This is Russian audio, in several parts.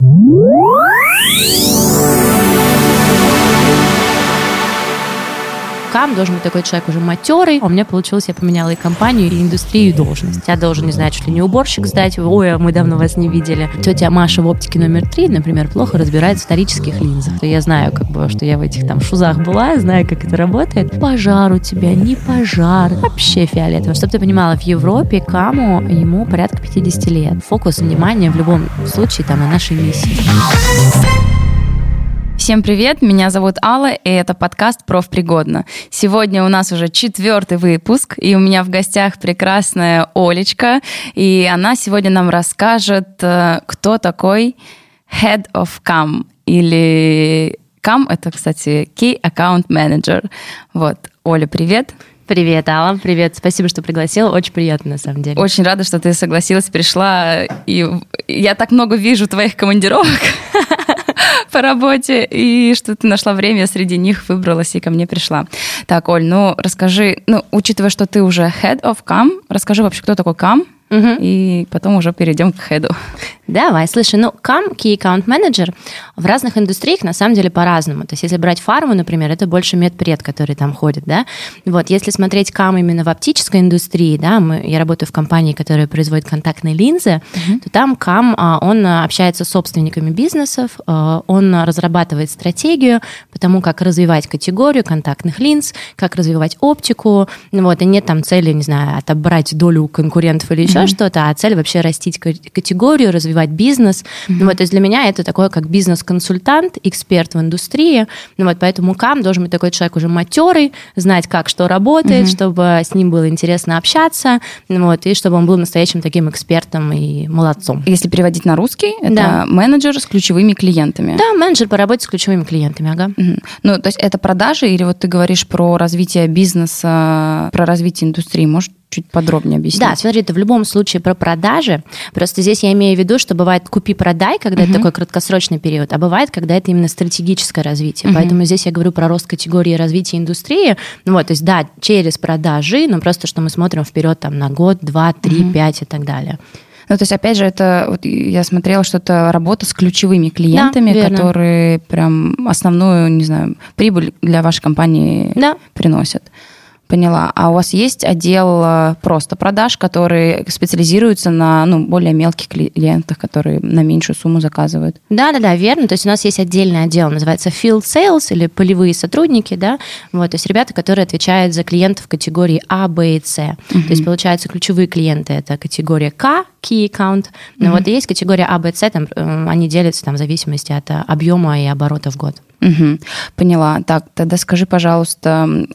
Música Кам должен быть такой человек уже матерый. А у меня получилось, я поменяла и компанию, и индустрию, и должность. Я должен, не знаю, чуть ли не уборщик сдать. Ой, а мы давно вас не видели. Тетя Маша в оптике номер три, например, плохо разбирается в исторических линзах. Я знаю, как бы, что я в этих там шузах была, знаю, как это работает. Пожар у тебя, не пожар. Вообще фиолетово. Чтобы ты понимала, в Европе Каму ему порядка 50 лет. Фокус внимания в любом случае там на нашей миссии. Всем привет, меня зовут Алла, и это подкаст «Профпригодно». Сегодня у нас уже четвертый выпуск, и у меня в гостях прекрасная Олечка, и она сегодня нам расскажет, э, кто такой Head of CAM, или CAM — это, кстати, Key Account Manager. Вот, Оля, привет. Привет, Алла, привет. Спасибо, что пригласила. Очень приятно, на самом деле. Очень рада, что ты согласилась, пришла. И я так много вижу твоих командировок. по работе, и что ты нашла время среди них, выбралась и ко мне пришла. Так, Оль, ну расскажи, ну, учитывая, что ты уже head of CAM, расскажи вообще, кто такой CAM, угу. и потом уже перейдем к хеду. Давай, слушай, ну, CAM, Key Account Manager, в разных индустриях на самом деле по-разному. То есть если брать фарму, например, это больше медпред, который там ходит, да. Вот, если смотреть CAM именно в оптической индустрии, да, мы, я работаю в компании, которая производит контактные линзы, uh-huh. то там CAM, а, он общается с собственниками бизнесов, а, он разрабатывает стратегию по тому, как развивать категорию контактных линз, как развивать оптику, вот, и нет там цели, не знаю, отобрать долю конкурентов или еще uh-huh. что-то, а цель вообще растить категорию, развивать развивать бизнес. Mm-hmm. Ну, вот, то есть для меня это такой как бизнес-консультант, эксперт в индустрии. Ну, вот, поэтому КАМ должен быть такой человек уже матерый, знать, как что работает, mm-hmm. чтобы с ним было интересно общаться, ну, вот, и чтобы он был настоящим таким экспертом и молодцом. Если переводить на русский, это да. менеджер с ключевыми клиентами. Да, менеджер по работе с ключевыми клиентами, ага. Mm-hmm. Ну, то есть это продажи или вот ты говоришь про развитие бизнеса, про развитие индустрии, может, чуть подробнее объяснить? Да, смотри, это в любом случае про продажи. Просто здесь я имею в виду, что бывает купи-продай, когда угу. это такой краткосрочный период, а бывает, когда это именно стратегическое развитие. Угу. Поэтому здесь я говорю про рост категории развития индустрии. Ну вот, то есть да, через продажи, но просто что мы смотрим вперед там на год, два, три, угу. пять и так далее. Ну, то есть, опять же, это вот я смотрела, что это работа с ключевыми клиентами, да, которые прям основную, не знаю, прибыль для вашей компании да. приносят. Поняла. А у вас есть отдел э, просто продаж, который специализируется на ну, более мелких клиентах, которые на меньшую сумму заказывают? Да, да, да, верно. То есть у нас есть отдельный отдел, называется Field Sales или полевые сотрудники, да. Вот, то есть ребята, которые отвечают за клиентов категории А, Б и С. Uh-huh. То есть получается ключевые клиенты это категория К, Key Account. Uh-huh. вот есть категория А, Б, С, там э, они делятся там в зависимости от э, объема и оборота в год. Угу, поняла. Так, тогда скажи, пожалуйста,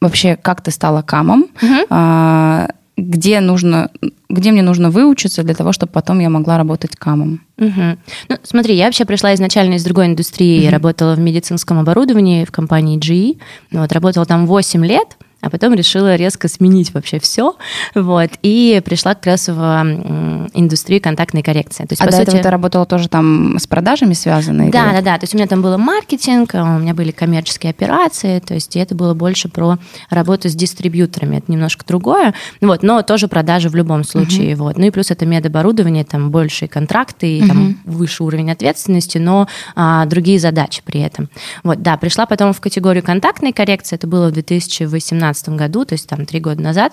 вообще, как ты стала камом, угу. а, где нужно, где мне нужно выучиться для того, чтобы потом я могла работать камом. Угу. Ну, смотри, я вообще пришла изначально из другой индустрии, угу. я работала в медицинском оборудовании в компании GE, вот, работала там 8 лет, а потом решила резко сменить вообще все, вот, и пришла как раз в индустрию контактной коррекции. То есть, а по до сути... этого ты работала тоже там с продажами связанной? Да, или... да, да, то есть у меня там был маркетинг, а у меня были коммерческие операции, то есть это было больше про работу с дистрибьюторами, это немножко другое, вот, но тоже продажи в любом случае, uh-huh. вот, ну и плюс это медоборудование, там большие контракты, и, uh-huh. там выше уровень ответственности, но а, другие задачи при этом. Вот, да, пришла потом в категорию контактной коррекции, это было в 2018 2015 году, то есть там три года назад.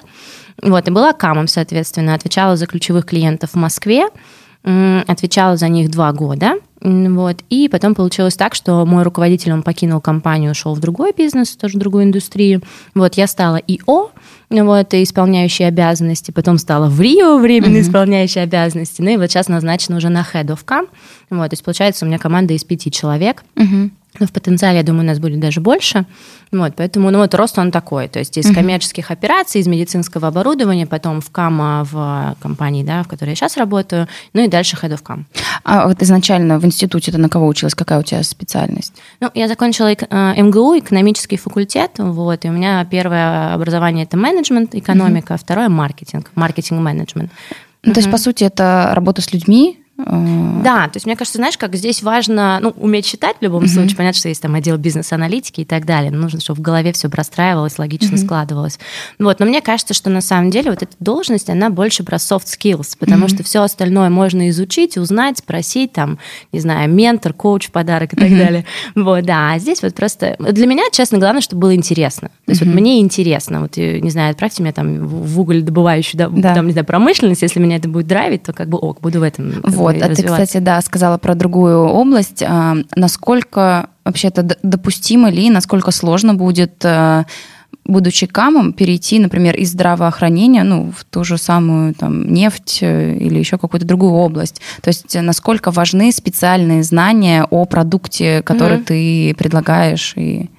Вот, и была камом, соответственно, отвечала за ключевых клиентов в Москве, отвечала за них два года. Вот. И потом получилось так, что мой руководитель, он покинул компанию, ушел в другой бизнес, тоже в другую индустрию. Вот, я стала ИО, вот, исполняющей обязанности, потом стала в Рио временно mm-hmm. исполняющей обязанности, ну и вот сейчас назначена уже на Head of CAM. Вот, то есть получается у меня команда из пяти человек. Mm-hmm. Но в потенциале, я думаю, у нас будет даже больше. Вот, поэтому ну, вот рост он такой. То есть из коммерческих операций, из медицинского оборудования, потом в КАМа в компании, да, в которой я сейчас работаю, ну и дальше Head of CAM. А вот изначально в институте ты на кого училась? Какая у тебя специальность? Ну, я закончила э, МГУ, экономический факультет, вот, и у меня первое образование – это менеджмент, экономика, mm-hmm. второе – маркетинг, маркетинг-менеджмент. Ну, mm-hmm. то есть, по сути, это работа с людьми, да, то есть мне кажется, знаешь, как здесь важно, ну, уметь считать в любом mm-hmm. случае. Понятно, что есть там отдел бизнес-аналитики и так далее. нужно, чтобы в голове все простраивалось, логично mm-hmm. складывалось. Вот, но мне кажется, что на самом деле вот эта должность, она больше про soft skills, потому mm-hmm. что все остальное можно изучить, узнать, спросить, там, не знаю, ментор, коуч подарок и так mm-hmm. далее. Вот, да, а здесь вот просто... Для меня, честно, главное, чтобы было интересно. То есть mm-hmm. вот мне интересно. Вот, не знаю, отправьте меня там в уголь добывающую, да. там, не знаю, промышленность, если меня это будет драйвить, то как бы ок, буду в этом Вот, а ты, кстати, да, сказала про другую область. А, насколько вообще это допустимо ли, насколько сложно будет а, будучи камом, перейти, например, из здравоохранения ну, в ту же самую там, нефть э, или еще какую-то другую область. То есть насколько важны специальные знания о продукте, который mm-hmm. ты предлагаешь и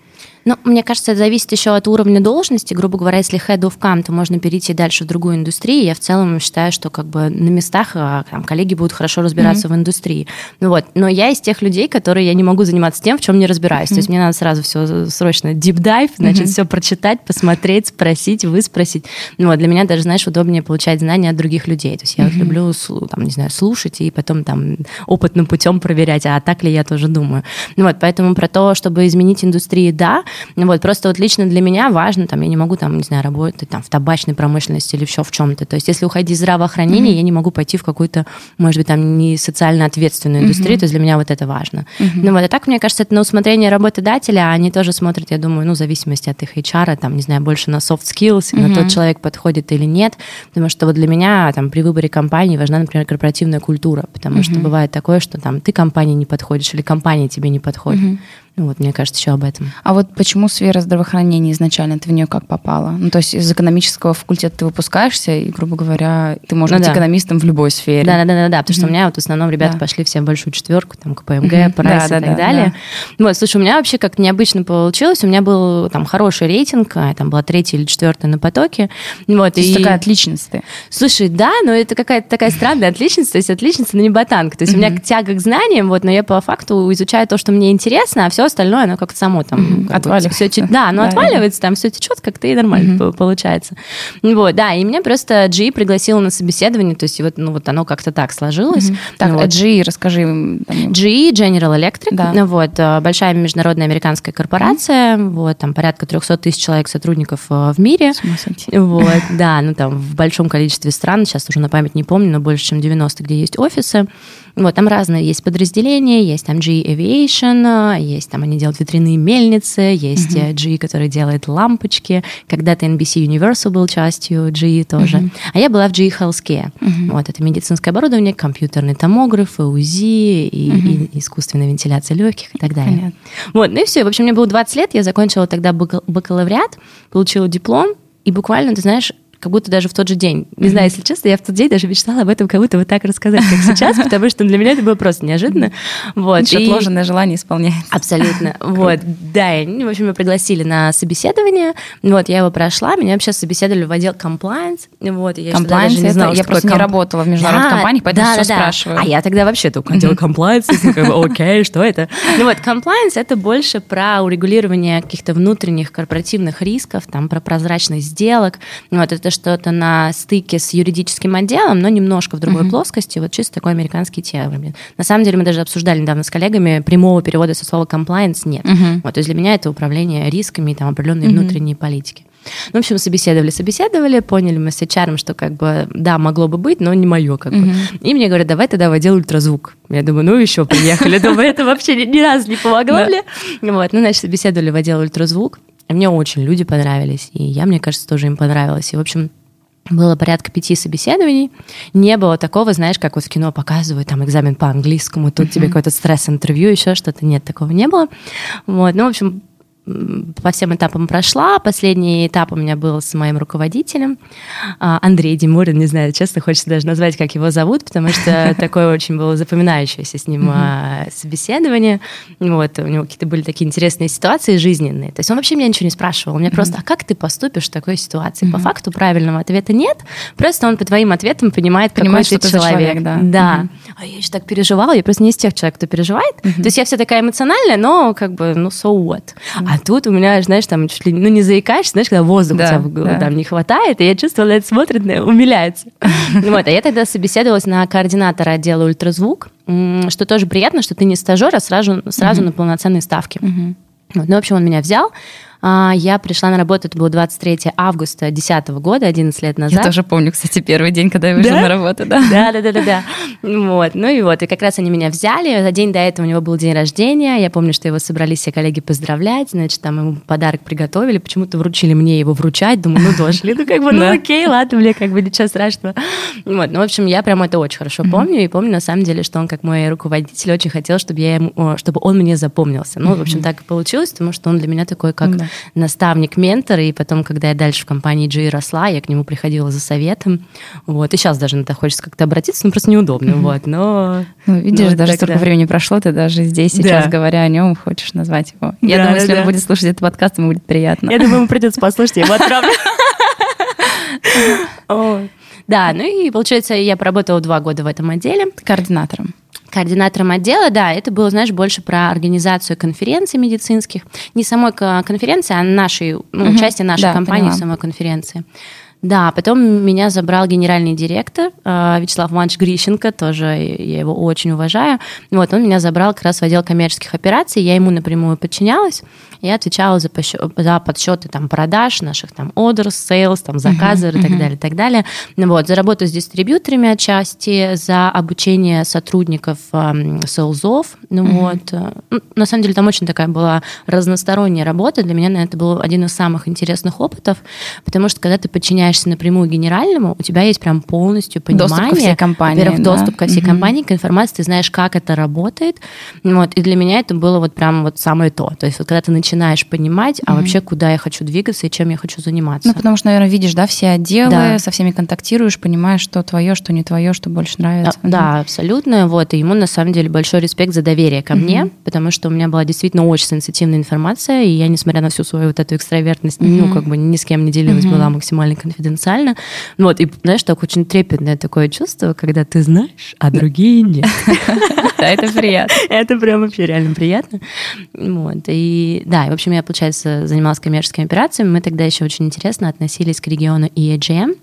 ну, мне кажется, это зависит еще от уровня должности. Грубо говоря, если head of cam, то можно перейти дальше в другую индустрию. Я в целом считаю, что как бы на местах а, там, коллеги будут хорошо разбираться mm-hmm. в индустрии. Ну, вот. Но я из тех людей, которые я не могу заниматься тем, в чем не разбираюсь. Mm-hmm. То есть мне надо сразу все срочно deep dive, значит, mm-hmm. все прочитать, посмотреть, спросить, выспросить. Ну, вот. Для меня даже, знаешь, удобнее получать знания от других людей. То есть я mm-hmm. вот люблю, там, не знаю, слушать и потом там опытным путем проверять, а так ли я тоже думаю. Ну, вот. Поэтому про то, чтобы изменить индустрию, да, вот, просто вот лично для меня важно, там, я не могу, там, не знаю, работать там в табачной промышленности или еще в чем-то. То есть если уходить из здравоохранения, mm-hmm. я не могу пойти в какую-то, может быть, там, не социально ответственную индустрию, mm-hmm. то есть для меня вот это важно. Mm-hmm. Ну вот, а так, мне кажется, это на усмотрение работодателя, они тоже смотрят, я думаю, ну, в зависимости от их HR, там, не знаю, больше на soft skills, mm-hmm. на тот человек подходит или нет, потому что вот для меня, там, при выборе компании важна, например, корпоративная культура, потому mm-hmm. что бывает такое, что там ты компании не подходишь или компания тебе не подходит. Mm-hmm. Ну, вот, мне кажется, еще об этом. А вот почему сфера здравоохранения изначально, ты в нее как попала? Ну, то есть из экономического факультета ты выпускаешься, и, грубо говоря, ты можешь ну, быть да. экономистом в любой сфере. Да, да, да, да, да потому mm-hmm. что у меня вот в основном ребята да. пошли все в большую четверку, там, КПМГ, mm-hmm. прайс да, и да, так да, далее. Да. Вот, слушай, у меня вообще как необычно получилось, у меня был там хороший рейтинг, а, там была третья или четвертая на потоке. Вот, то и... есть такая отличница ты? Слушай, да, но это какая-то такая странная отличница, то есть отличница, но не ботанка. То есть mm-hmm. у меня тяга к знаниям, вот, но я по факту изучаю то, что мне интересно, а все остальное, оно как-то само там... Отваливается. Все, да, оно да, отваливается, там все течет как-то и нормально получается. Вот, да, и меня просто G пригласила на собеседование, то есть вот, ну, вот оно как-то так сложилось. Так, вот. GE, расскажи. GE, General Electric, да. вот, э, большая международная американская корпорация, вот, там порядка 300 тысяч человек сотрудников э, в мире. Вот, да, ну там в большом количестве стран, сейчас уже на память не помню, но больше, чем 90, где есть офисы. Вот, там разные есть подразделения, есть там GE Aviation, есть там они делают ветряные мельницы, есть uh-huh. GE, который делает лампочки. Когда-то NBC Universal был частью GE тоже. Uh-huh. А я была в GE Healthcare. Uh-huh. Вот, это медицинское оборудование, компьютерный томограф, УЗИ и, uh-huh. и искусственная вентиляция легких и так далее. Понятно. Вот, ну и все. В общем, мне было 20 лет, я закончила тогда бакалавриат, получила диплом, и буквально, ты знаешь, как будто даже в тот же день. Не знаю, если честно, я в тот день даже мечтала об этом как будто вот так рассказать, как сейчас, потому что для меня это было просто неожиданно. Вот. И... отложенное желание исполняется. Абсолютно. Вот, да, и, в общем, меня пригласили на собеседование, вот, я его прошла, меня вообще собеседовали в отдел compliance, вот, я compliance не знала, я просто не работала в международных компаниях, поэтому все спрашиваю. А я тогда вообще только отдел compliance, окей, что это? Ну вот, compliance — это больше про урегулирование каких-то внутренних корпоративных рисков, там, про прозрачность сделок, вот, это что-то на стыке с юридическим отделом, но немножко в другой uh-huh. плоскости, вот чисто такой американский термин. На самом деле мы даже обсуждали недавно с коллегами, прямого перевода со слова compliance нет. Uh-huh. Вот, то есть для меня это управление рисками и там определенные uh-huh. внутренние политики. Ну, в общем, собеседовали, собеседовали, поняли мы с HR, что как бы, да, могло бы быть, но не мое как бы. И мне говорят, давай тогда в отдел ультразвук. Я думаю, ну еще приехали. Думаю, это вообще ни разу не помогло мне. Вот, ну, значит, собеседовали в отдел ультразвук. Мне очень люди понравились, и я, мне кажется, тоже им понравилась. И, в общем, было порядка пяти собеседований. Не было такого, знаешь, как вот в кино показывают, там экзамен по английскому, тут uh-huh. тебе какой-то стресс-интервью, еще что-то. Нет, такого не было. Вот, ну, в общем, по всем этапам прошла. Последний этап у меня был с моим руководителем, а, Андрей Димурин, не знаю, честно, хочется даже назвать, как его зовут, потому что такое очень было запоминающееся с ним а, собеседование. Вот, у него какие-то были такие интересные ситуации жизненные. То есть он вообще меня ничего не спрашивал. Он меня просто, а как ты поступишь в такой ситуации? По факту правильного ответа нет, просто он по твоим ответам понимает, какой ты человек. Да. А я еще так переживала, я просто не из тех человек, кто переживает. То есть я вся такая эмоциональная, но как бы, ну, so what? А А тут у меня, знаешь, там чуть ли, ну, не заикаешься, знаешь, когда воздуха Да, у тебя да. там не хватает, и я чувствовала, это смотрит, на- умиляется. Вот, а я тогда собеседовалась на координатора отдела ультразвук, что тоже приятно, что ты не стажер, а сразу, сразу на полноценные ставки. Вот, ну, в общем, он меня взял. А, Я пришла на работу, это было 23 августа 2010 года, 11 лет назад. Я тоже помню, кстати, первый день, когда я вышла Да? на работу, да. Да, да, да, да, да. Вот. Ну и вот, и как раз они меня взяли. За день до этого у него был день рождения. Я помню, что его собрались все коллеги поздравлять. Значит, там ему подарок приготовили. Почему-то вручили мне его вручать. Думаю, ну дошли. Ну, как бы, ну окей, ладно, мне как бы ничего страшного. Вот. Ну, в общем, я прям это очень хорошо помню. И помню, на самом деле, что он, как мой руководитель, очень хотел, чтобы, я ему, чтобы он мне запомнился. Ну, в общем, так и получилось, потому что он для меня такой, как Да. наставник, ментор. И потом, когда я дальше в компании G росла, я к нему приходила за советом. Вот. И сейчас даже на это хочется как-то обратиться, ну, просто неудобно. Вот. Но... Ну, видишь, вот даже тогда. столько времени прошло, ты даже здесь сейчас, Да. говоря о нем, хочешь назвать его. Я Да, думаю, да, если да. он будет слушать этот подкаст, ему будет приятно. Я думаю, ему придется послушать, я его отправлю. Да, ну и получается, я поработала два года в этом отделе. Координатором. Координатором отдела, да, это было, знаешь, больше про организацию конференций медицинских. Не самой ко- конференции, а нашей, ну, Мгм. участие нашей Да, компании поняла. в самой конференции. Да, потом меня забрал генеральный директор э, Вячеслав Иванович Грищенко, тоже я его очень уважаю. Вот, он меня забрал как раз в отдел коммерческих операций, я ему напрямую подчинялась, я отвечала за, посчё- за подсчеты там, продаж наших там orders, sales, там, заказы и так далее, и так далее. Ну Вот, за работу с дистрибьюторами отчасти, за обучение сотрудников. Ну вот, э, ну, на самом деле там очень такая была разносторонняя работа. Для меня, это был один из самых интересных опытов, потому что когда ты подчиняешься напрямую генеральному, у тебя есть прям полностью Доступ ко понимание. всей компании, Во-первых, да? доступ ко всей Мгм. компании, к информации, ты знаешь, как это работает. Вот, и для меня это было вот прям вот самое то. То есть вот когда ты начинаешь понимать, а вообще куда я хочу двигаться и чем я хочу заниматься. Ну, потому что, наверное, видишь, да, все отделы, Да. со всеми контактируешь, понимаешь, что твое, что не твое, что больше А, нравится. Да, абсолютно. Вот. И ему на самом деле большой респект за доверие ко мне, потому что у меня была действительно очень сенситивная информация, и я, несмотря на всю свою вот эту экстравертность, ну, как бы ни с кем не делилась, была максимально конфиденциальна. Вот. И знаешь, так очень трепетное такое чувство, когда ты знаешь, а другие нет. Да, это приятно. Это прям вообще реально приятно. Вот. И да, и, в общем, я, получается, занималась коммерческими операциями. Мы тогда еще очень интересно относились к региону EAGM.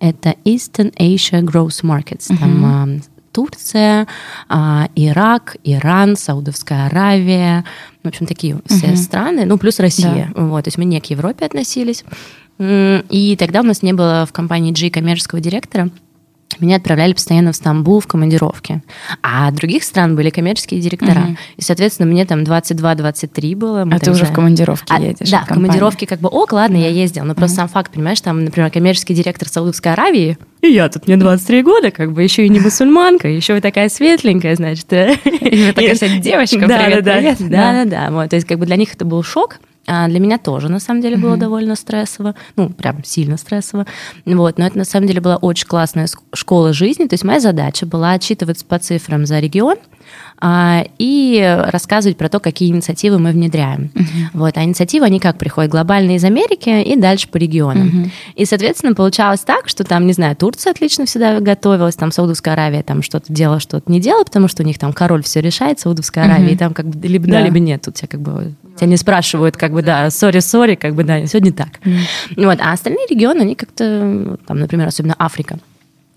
Это Eastern Asia Growth Markets. Там Турция, а, Ирак, Иран, Саудовская Аравия. В общем, такие все страны. Ну, плюс Россия. Вот. То есть мы не к Европе относились. И тогда у нас не было в компании G коммерческого директора. Меня отправляли постоянно в Стамбул в командировки. А других стран были коммерческие директора. И, соответственно, мне там 22-23 было. Мы А ты уже в командировке а, едешь. Да, в в командировке как бы ок, ладно, я ездила. Но просто сам факт, понимаешь, там, например, коммерческий директор Саудовской Аравии, и я тут, мне 23 года, как бы еще и не мусульманка, еще и такая светленькая, значит. И вот такая вся девочка, Да, привет, да, да. Да, да, да. То есть как бы для них это был шок, для меня тоже, на самом деле, было довольно стрессово. Ну, прям сильно стрессово. Вот. Но это, на самом деле, была очень классная школа жизни. То есть моя задача была отчитываться по цифрам за регион а, и рассказывать про то, какие инициативы мы внедряем. Вот. А инициативы, они как приходят? Глобальные из Америки и дальше по регионам. И, соответственно, получалось так, что там, не знаю, Турция отлично всегда готовилась, там Саудовская Аравия там что-то делала, что-то не делала, потому что у них там король все решает, Саудовская Аравия, и там как бы либо да, Да. либо нет. Тут тебя как бы тебя не спрашивают, как бы, да, сори, сори, как бы, да, сегодня так. Вот, а остальные регионы, они как-то, там, например, особенно Африка,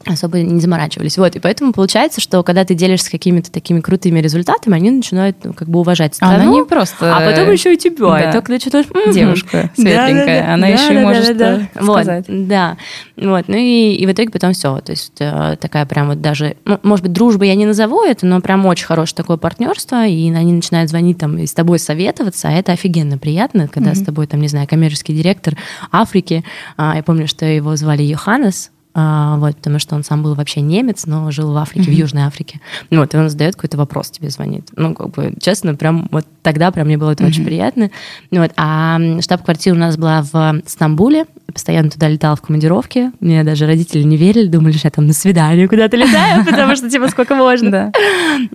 особо не заморачивались. Вот, и поэтому получается, что когда ты делишься какими-то такими крутыми результатами, они начинают ну, как бы уважать страну. Она не просто... А потом еще и тебя. Да. И только начинаешь... «Мгм». Девушка светленькая, Да-да-да. она еще и Да-да-да-да-да. может что Вот, сказать. Да. Вот. Ну и, и в итоге потом все. То есть э, такая прям вот даже... ну, может быть, дружба я не назову это, но прям очень хорошее такое партнерство, и они начинают звонить там и с тобой советоваться, а это офигенно приятно, когда с тобой там, не знаю, коммерческий директор Африки, а, я помню, что его звали Йоханнес, вот, потому что он сам был вообще немец, но жил в Африке, в Южной Африке. Ну Вот, и он задает какой-то вопрос, тебе звонит. Ну, как бы, честно, прям вот тогда прям мне было это очень приятно. Ну Вот, а штаб-квартира у нас была в Стамбуле, постоянно туда летала в командировке. Мне даже родители не верили, думали, что я там на свидание куда-то летаю, потому что, типа, сколько можно.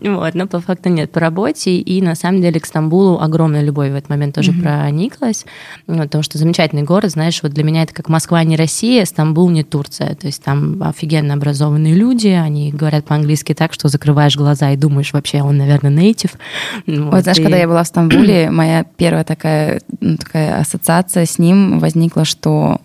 Вот, но по факту нет, по работе. И на самом деле к Стамбулу огромная любовь в этот момент тоже прониклась. Потому что замечательный город, знаешь, вот для меня это как Москва не Россия, Стамбул не Турция. То есть там офигенно образованные люди, они говорят по-английски так, что закрываешь глаза и думаешь, вообще он, наверное, нейтив. Вот, вот знаешь, и... когда я была в Стамбуле, моя первая такая, ну, такая ассоциация с ним возникла, что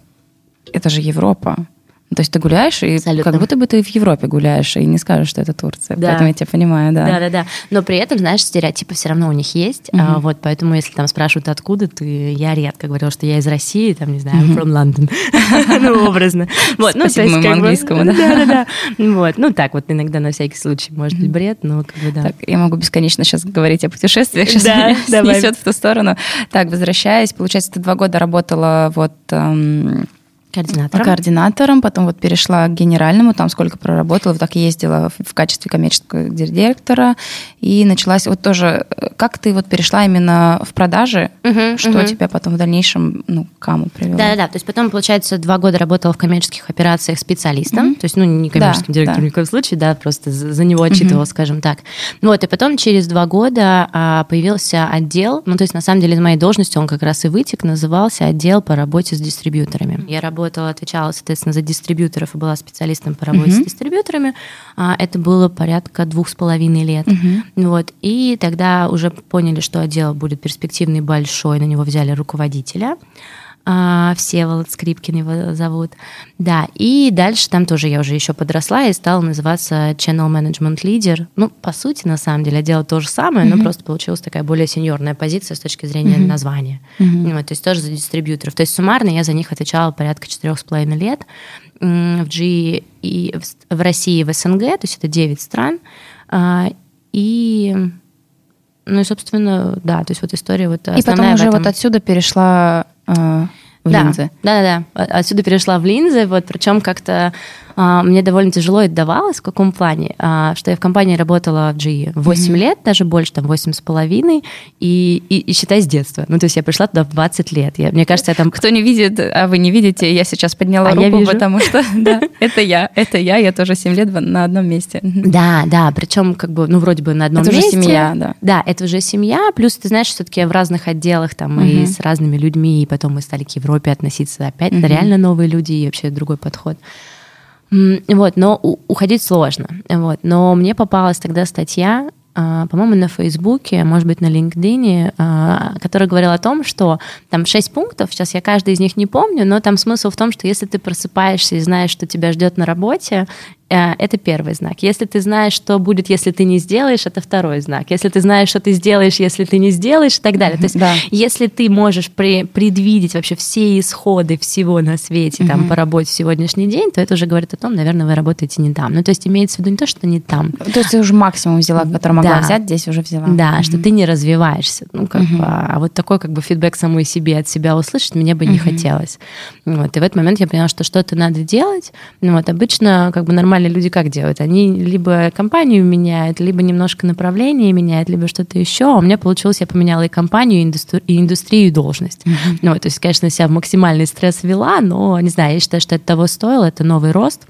это же Европа. То есть ты гуляешь, и Абсолютно. как будто бы ты в Европе гуляешь, и не скажешь, что это Турция. Да. Поэтому я тебя понимаю, да. Да, да, да. Но при этом, знаешь, стереотипы все равно у них есть. Uh-huh. А, вот, поэтому, если там спрашивают, откуда ты, я редко говорила, что я из России, там, не знаю, from London. ну, образно. Вот, ну, Спасибо моему английскому, да. Да, да. Вот, ну, так вот иногда на всякий случай, может быть, бред, но как бы да. Так, я могу бесконечно сейчас говорить о путешествиях, сейчас да, снесет в ту сторону. Так, возвращаясь, получается, ты два года работала вот эм, Координатором. Координатором, потом вот перешла к генеральному, там сколько проработала, вот так ездила в качестве коммерческого директора, и началась вот тоже, как ты вот перешла именно в продажи, угу, что угу. тебя потом в дальнейшем, ну, к кому привело? Да-да-да, то есть потом, получается, два года работала в коммерческих операциях специалистом, угу. то есть, ну, не коммерческим да, директором да. ни в коем случае, да, просто за, за него отчитывала, угу. скажем так. Вот, и потом через два года а, появился отдел, ну, то есть, на самом деле, из моей должности он как раз и вытек, назывался отдел по работе с дистрибьюторами. Я работала работала, отвечала, соответственно, за дистрибьюторов и была специалистом по работе uh-huh. с дистрибьюторами. А, это было порядка двух с половиной лет. Uh-huh. Вот. И тогда уже поняли, что отдел будет перспективный, большой, на него взяли руководителя. А, Всеволод Скрипкин его зовут. Да, и дальше там тоже я уже еще подросла и стала называться Channel Management Leader. Ну, по сути, на самом деле, делала то же самое, mm-hmm. но просто получилась такая более сеньорная позиция с точки зрения mm-hmm. названия. Mm-hmm. Вот, то есть тоже за дистрибьюторов. То есть суммарно я за них отвечала порядка четырех с половиной лет в G и в России и в СНГ, то есть это 9 стран. А, и ну и, собственно, да, то есть вот история вот И потом уже вот отсюда перешла в да, линзы. Да, да, да. Отсюда перешла в линзы, вот, причем как-то мне довольно тяжело это давалось. В каком плане? А, что я в компании работала в GE 8 mm-hmm. лет, даже больше, там, 8 с половиной, и, и, и считай с детства. Ну, то есть я пришла туда в 20 лет. Я, мне кажется, я там... Кто не видит, а вы не видите, я сейчас подняла а руку, потому что, да, это я, это я, я тоже 7 лет на одном месте. Да, да, причем как бы, ну, вроде бы на одном месте. Это уже семья, да. Да, это уже семья, плюс, ты знаешь, все-таки в разных отделах там и с разными людьми, и потом мы стали к Европе относиться опять, это реально новые люди и вообще другой подход. Вот, но уходить сложно. Вот. Но мне попалась тогда статья, а, по-моему, на Фейсбуке, может быть, на LinkedIn, а, которая говорила о том, что там шесть пунктов, сейчас я каждый из них не помню, но там смысл в том, что если ты просыпаешься и знаешь, что тебя ждет на работе, это первый знак. Если ты знаешь, что будет, если ты не сделаешь, это второй знак. Если ты знаешь, что ты сделаешь, если ты не сделаешь, и так далее. То есть, да. если ты можешь при, предвидеть вообще все исходы всего на свете там, по работе в сегодняшний день, то это уже говорит о том, наверное, вы работаете не там. Ну, то есть имеется в виду не то, что не там. То есть ты уже максимум взяла, который могла да. взять, здесь уже взяла. Да, угу. что ты не развиваешься. Ну, как угу. бы, а вот такой как бы фидбэк самой себе от себя услышать мне бы угу. не хотелось. Вот. И в этот момент я поняла, что что-то надо делать. Ну, вот обычно как бы нормальные люди как делают? Они либо компанию меняют, либо немножко направление меняют, либо что-то еще. А у меня получилось, я поменяла и компанию, и, индустри- и индустрию, и должность. Mm-hmm. Ну, то есть, конечно, себя в максимальный стресс вела, но, не знаю, я считаю, что это того стоило, это новый рост.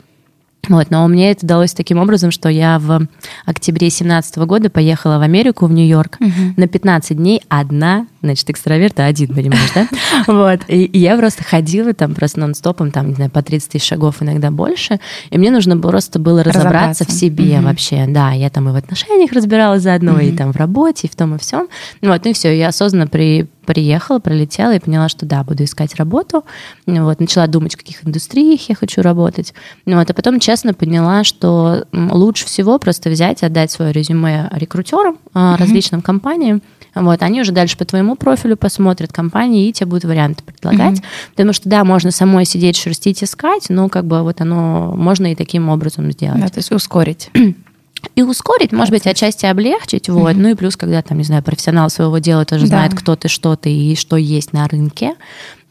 Вот, но мне это удалось таким образом, что я в октябре 2017 года поехала в Америку, в Нью-Йорк, uh-huh. на 15 дней одна, значит, экстраверт, а один, понимаешь, да? Вот, и, и я просто ходила там просто нон-стопом, там, не знаю, по 30 тысяч шагов, иногда больше, и мне нужно просто было разобраться, разобраться. в себе uh-huh. вообще, да, я там и в отношениях разбиралась заодно, uh-huh. и там в работе, и в том, и всем, вот, ну и все, я осознанно при, приехала, пролетела и поняла, что да, буду искать работу. Вот, начала думать, в каких индустриях я хочу работать. Вот, а потом честно поняла, что лучше всего просто взять, отдать свое резюме рекрутерам, mm-hmm. различным компаниям, вот, они уже дальше по твоему профилю посмотрят компании и тебе будут варианты предлагать. Mm-hmm. Потому что, да, можно самой сидеть, шерстить, искать, но как бы вот оно можно и таким образом сделать. Да, то есть ускорить. и ускорить, может быть, отчасти облегчить, вот. Mm-hmm. Ну и плюс, когда там, не знаю, профессионал своего дела тоже да. знает, кто ты, что ты и что есть на рынке,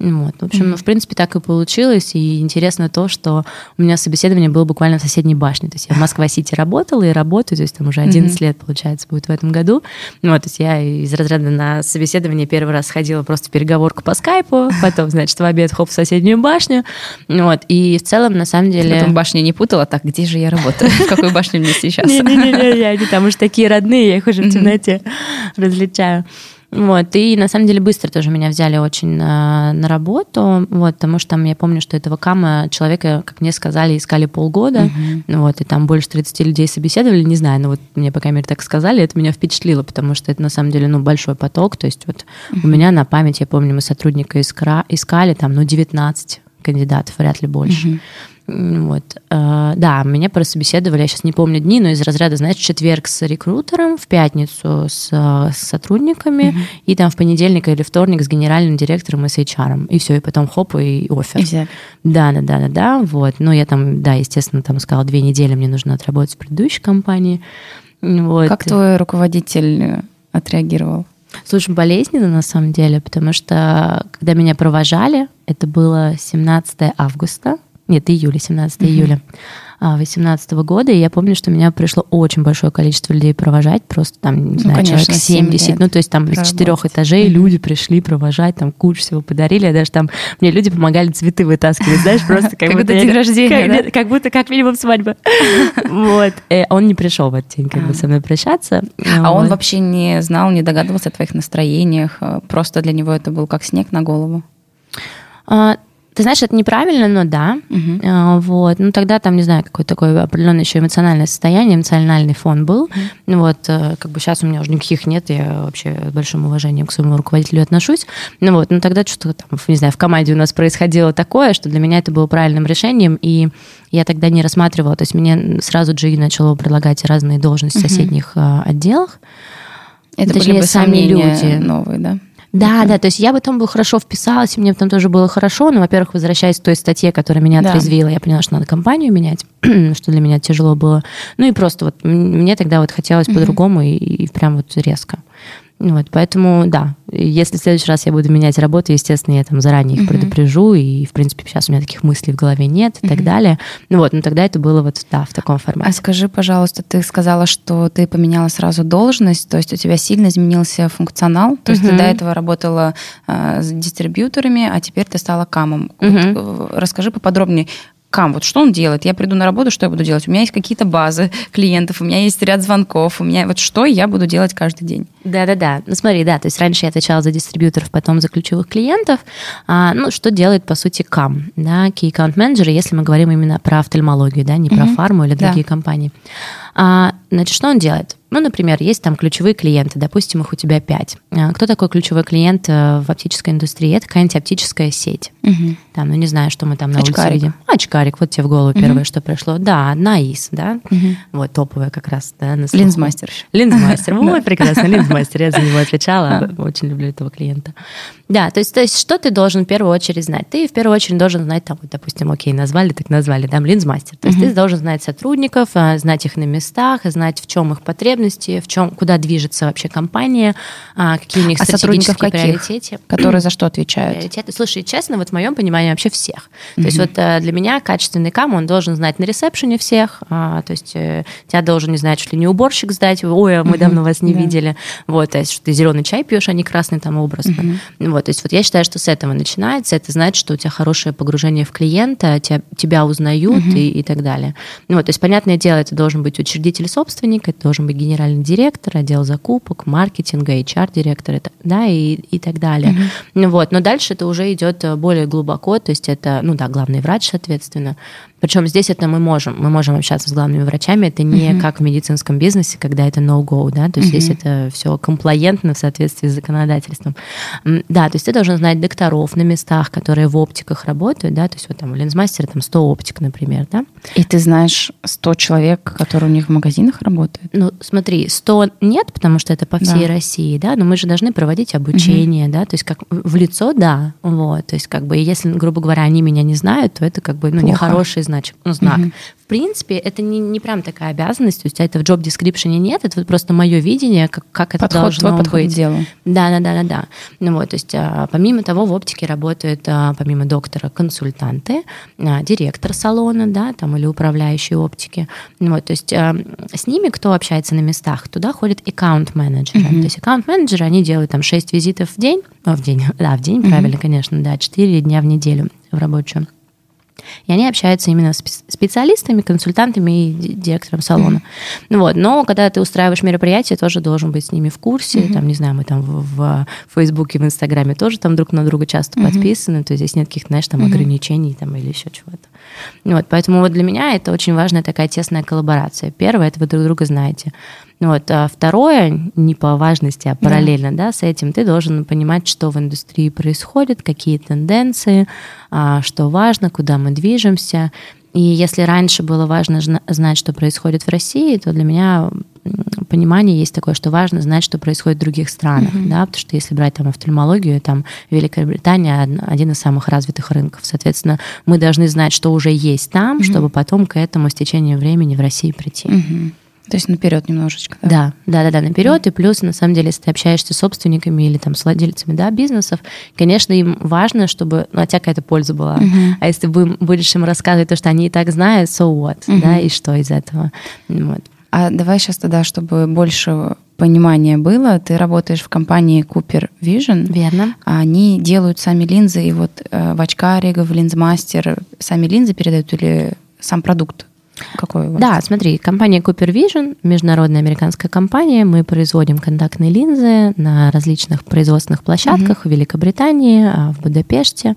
Вот. В общем, mm-hmm. в принципе, так и получилось. И интересно то, что у меня собеседование было буквально в соседней башне. То есть я в Москва-Сити работала и работаю, то есть там уже 11 mm-hmm. лет, получается, будет в этом году. Вот, то есть я из разряда на собеседование первый раз ходила просто в переговорку по скайпу, потом, значит, в обед хоп в соседнюю башню. Вот. И в целом, на самом деле... Потом башни не путала? Так, где же я работаю? В какой башне мне сейчас? Не-не-не, они там уж такие родные, я их уже в темноте различаю. Вот, и на самом деле быстро тоже меня взяли очень на, на работу, вот, потому что там я помню, что этого кама человека, как мне сказали, искали полгода, uh-huh. вот, и там больше 30 людей собеседовали, не знаю, но вот мне, по крайней мере, так сказали, это меня впечатлило, потому что это на самом деле, ну, большой поток, то есть вот uh-huh. у меня на память, я помню, мы сотрудника искра, искали там, ну, 19 кандидатов, вряд ли больше. Uh-huh. Вот. Э, да, меня прособеседовали, я сейчас не помню дни, но из разряда, знаешь, четверг с рекрутером, в пятницу с, с сотрудниками, угу. и там в понедельник или вторник с генеральным директором и с HR. И все, и потом хоп, и офер. Да, да, да, да, да. Вот. Ну, я там, да, естественно, там сказала, две недели мне нужно отработать в предыдущей компании. Вот. Как твой руководитель отреагировал? Слушай, болезненно на самом деле, потому что когда меня провожали, это было 17 августа, нет, июля, 17 mm-hmm. июля 2018 года, и я помню, что меня пришло очень большое количество людей провожать, просто там, не ну, знаю, конечно, человек 70, ну, то есть там из четырех этажей mm-hmm. люди пришли провожать, там кучу всего подарили, я даже там, мне люди помогали цветы вытаскивать, знаешь, просто как будто день рождения, Как будто как минимум свадьба. Вот. Э, он не пришел в этот день как бы со мной прощаться. А он вообще не знал, не догадывался о твоих настроениях, э, просто для него это был как снег на голову? А, ты знаешь, это неправильно, но да. Угу. А, вот. Ну, тогда там, не знаю, какое-то такое определенное еще эмоциональное состояние, эмоциональный фон был. Угу. Вот. Э, как бы сейчас у меня уже никаких нет, я вообще с большим уважением к своему руководителю отношусь. Ну вот, но тогда что-то там, не знаю, в команде у нас происходило такое, что для меня это было правильным решением, и я тогда не рассматривала, то есть мне сразу Джи начало предлагать разные должности в соседних угу. отделах. Это Точнее, были бы сами люди новые, да? Да, да, то есть я потом бы хорошо вписалась, и мне там тоже было хорошо, но, во-первых, возвращаясь к той статье, которая меня отрезвила, я поняла, что надо компанию менять, что для меня тяжело было. Ну и просто вот мне тогда вот хотелось по-другому и, и прям вот резко. Вот, поэтому, да, если в следующий раз я буду менять работу, естественно, я там заранее их uh-huh. предупрежу, и, в принципе, сейчас у меня таких мыслей в голове нет и uh-huh. так далее. Ну вот, но тогда это было вот, да, в таком формате. А скажи, пожалуйста, ты сказала, что ты поменяла сразу должность, то есть у тебя сильно изменился функционал, то есть uh-huh. ты до этого работала э, с дистрибьюторами, а теперь ты стала камом. Вот, расскажи поподробнее, Кам, вот что он делает? Я приду на работу, что я буду делать? У меня есть какие-то базы клиентов, у меня есть ряд звонков, у меня вот что я буду делать каждый день? Да-да-да. Ну смотри, да, то есть раньше я отвечала за дистрибьюторов, потом за ключевых клиентов. А, ну, что делает, по сути, Кам, да, Key Account Manager, если мы говорим именно про офтальмологию, да, не про угу. фарму или другие да. компании. А, значит, что он делает? Ну, например, есть там ключевые клиенты, допустим, их у тебя пять. А, кто такой ключевой клиент э, в оптической индустрии? Это какая-нибудь оптическая сеть. Угу. Там, ну, не знаю, что мы там на Очкарик. улице видим. Очкарик, вот тебе в голову угу. первое, что пришло. Да, Наис, да, угу. вот топовая как раз, да. Линзмастер. Линзмастер, вот, прекрасно, линзмастер, я за него отвечала, очень люблю этого клиента. Да, то есть, то есть что ты должен в первую очередь знать? Ты в первую очередь должен знать, там, вот, допустим, окей, назвали, так назвали, да, линзмастер. То есть ты должен знать сотрудников, а, знать их на местах, знать, в чем их потребности, в чем, куда движется вообще компания, а, какие у них а стратегические каких? приоритеты. Которые за что отвечают? Приоритеты. Слушай, честно, вот в моем понимании вообще всех. То есть вот э, для меня качественный кам, он должен знать на ресепшене всех, а, то есть э, тебя должен не знать, что ли не уборщик сдать, ой, а мы давно вас не видели, вот, то есть что ты зеленый чай пьешь, а не красный там образно. Вот, то есть вот я считаю, что с этого начинается, это значит, что у тебя хорошее погружение в клиента, тебя, тебя узнают и, и так далее. Вот, то есть понятное дело, это должен быть учредитель собственник, это должен быть генеральный директор, отдел закупок, маркетинга, HR-директор, да, и, и так далее. Mm-hmm. Вот, но дальше это уже идет э, более глубоко, то есть это, ну да, главный врач, соответственно, причем здесь это мы можем, мы можем общаться с главными врачами, это не uh-huh. как в медицинском бизнесе, когда это no-go, да, то есть uh-huh. здесь это все комплаентно в соответствии с законодательством. Да, то есть ты должен знать докторов на местах, которые в оптиках работают, да, то есть вот там у линзмастера там 100 оптик, например, да. И ты знаешь 100 человек, которые у них в магазинах работают? Ну, смотри, 100 нет, потому что это по всей да. России, да, но мы же должны проводить обучение, uh-huh. да, то есть как в лицо, да, вот, то есть как бы если, грубо говоря, они меня не знают, то это как бы, ну, Плохо. нехороший знач, ну, знак. Угу принципе, это не, не прям такая обязанность, у тебя это в job description нет, это вот просто мое видение, как, как это подход, должно твой быть. Подход к делу. Да, да, да, да, да. Ну вот, то есть а, помимо того в оптике работают а, помимо доктора консультанты, а, директор салона, да, там или управляющие оптики. Ну вот, то есть с ними кто общается на местах, туда ходят аккаунт-менеджеры. Mm-hmm. То есть аккаунт-менеджеры, они делают там 6 визитов в день, о, в день, да, в день, mm-hmm. правильно, конечно, да, 4 дня в неделю в рабочую. И они общаются именно с специалистами, консультантами и директором салона. Mm-hmm. Вот. Но когда ты устраиваешь мероприятие, тоже должен быть с ними в курсе. Mm-hmm. Там, не знаю, мы там в, в Фейсбуке, в Инстаграме тоже там друг на друга часто mm-hmm. подписаны. То есть здесь нет каких-то, знаешь, там mm-hmm. ограничений там, или еще чего-то. Вот. Поэтому вот для меня это очень важная такая тесная коллаборация. Первое, это вы друг друга знаете. Вот. А второе, не по важности, а параллельно да. Да, с этим, ты должен понимать, что в индустрии происходит, какие тенденции, а, что важно, куда мы движемся. И если раньше было важно знать, что происходит в России, то для меня понимание есть такое, что важно знать, что происходит в других странах, mm-hmm. да, потому что если брать там офтальмологию, там Великая Британия один из самых развитых рынков, соответственно, мы должны знать, что уже есть там, mm-hmm. чтобы потом к этому с течением времени в России прийти. Mm-hmm. То есть наперед немножечко. Да, да, да, да, наперед. И плюс, на самом деле, если ты общаешься с собственниками или там с владельцами да, бизнесов, конечно, им важно, чтобы ну, у тебя какая-то польза была. Uh-huh. А если ты будешь им рассказывать то, что они и так знают, so what, uh-huh. да, и что из этого. Вот. А давай сейчас тогда, чтобы больше понимания было, ты работаешь в компании Cooper Vision. Верно. Они делают сами линзы, и вот э, в очкаре, в линзмастер сами линзы передают или сам продукт какой у вас? Да, смотри, компания Cooper Vision, международная американская компания, мы производим контактные линзы на различных производственных площадках угу. в Великобритании, а, в Будапеште.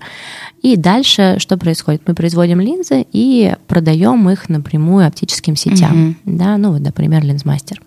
И дальше что происходит? Мы производим линзы и продаем их напрямую оптическим сетям. Угу. Да, ну вот, например, линзмастер.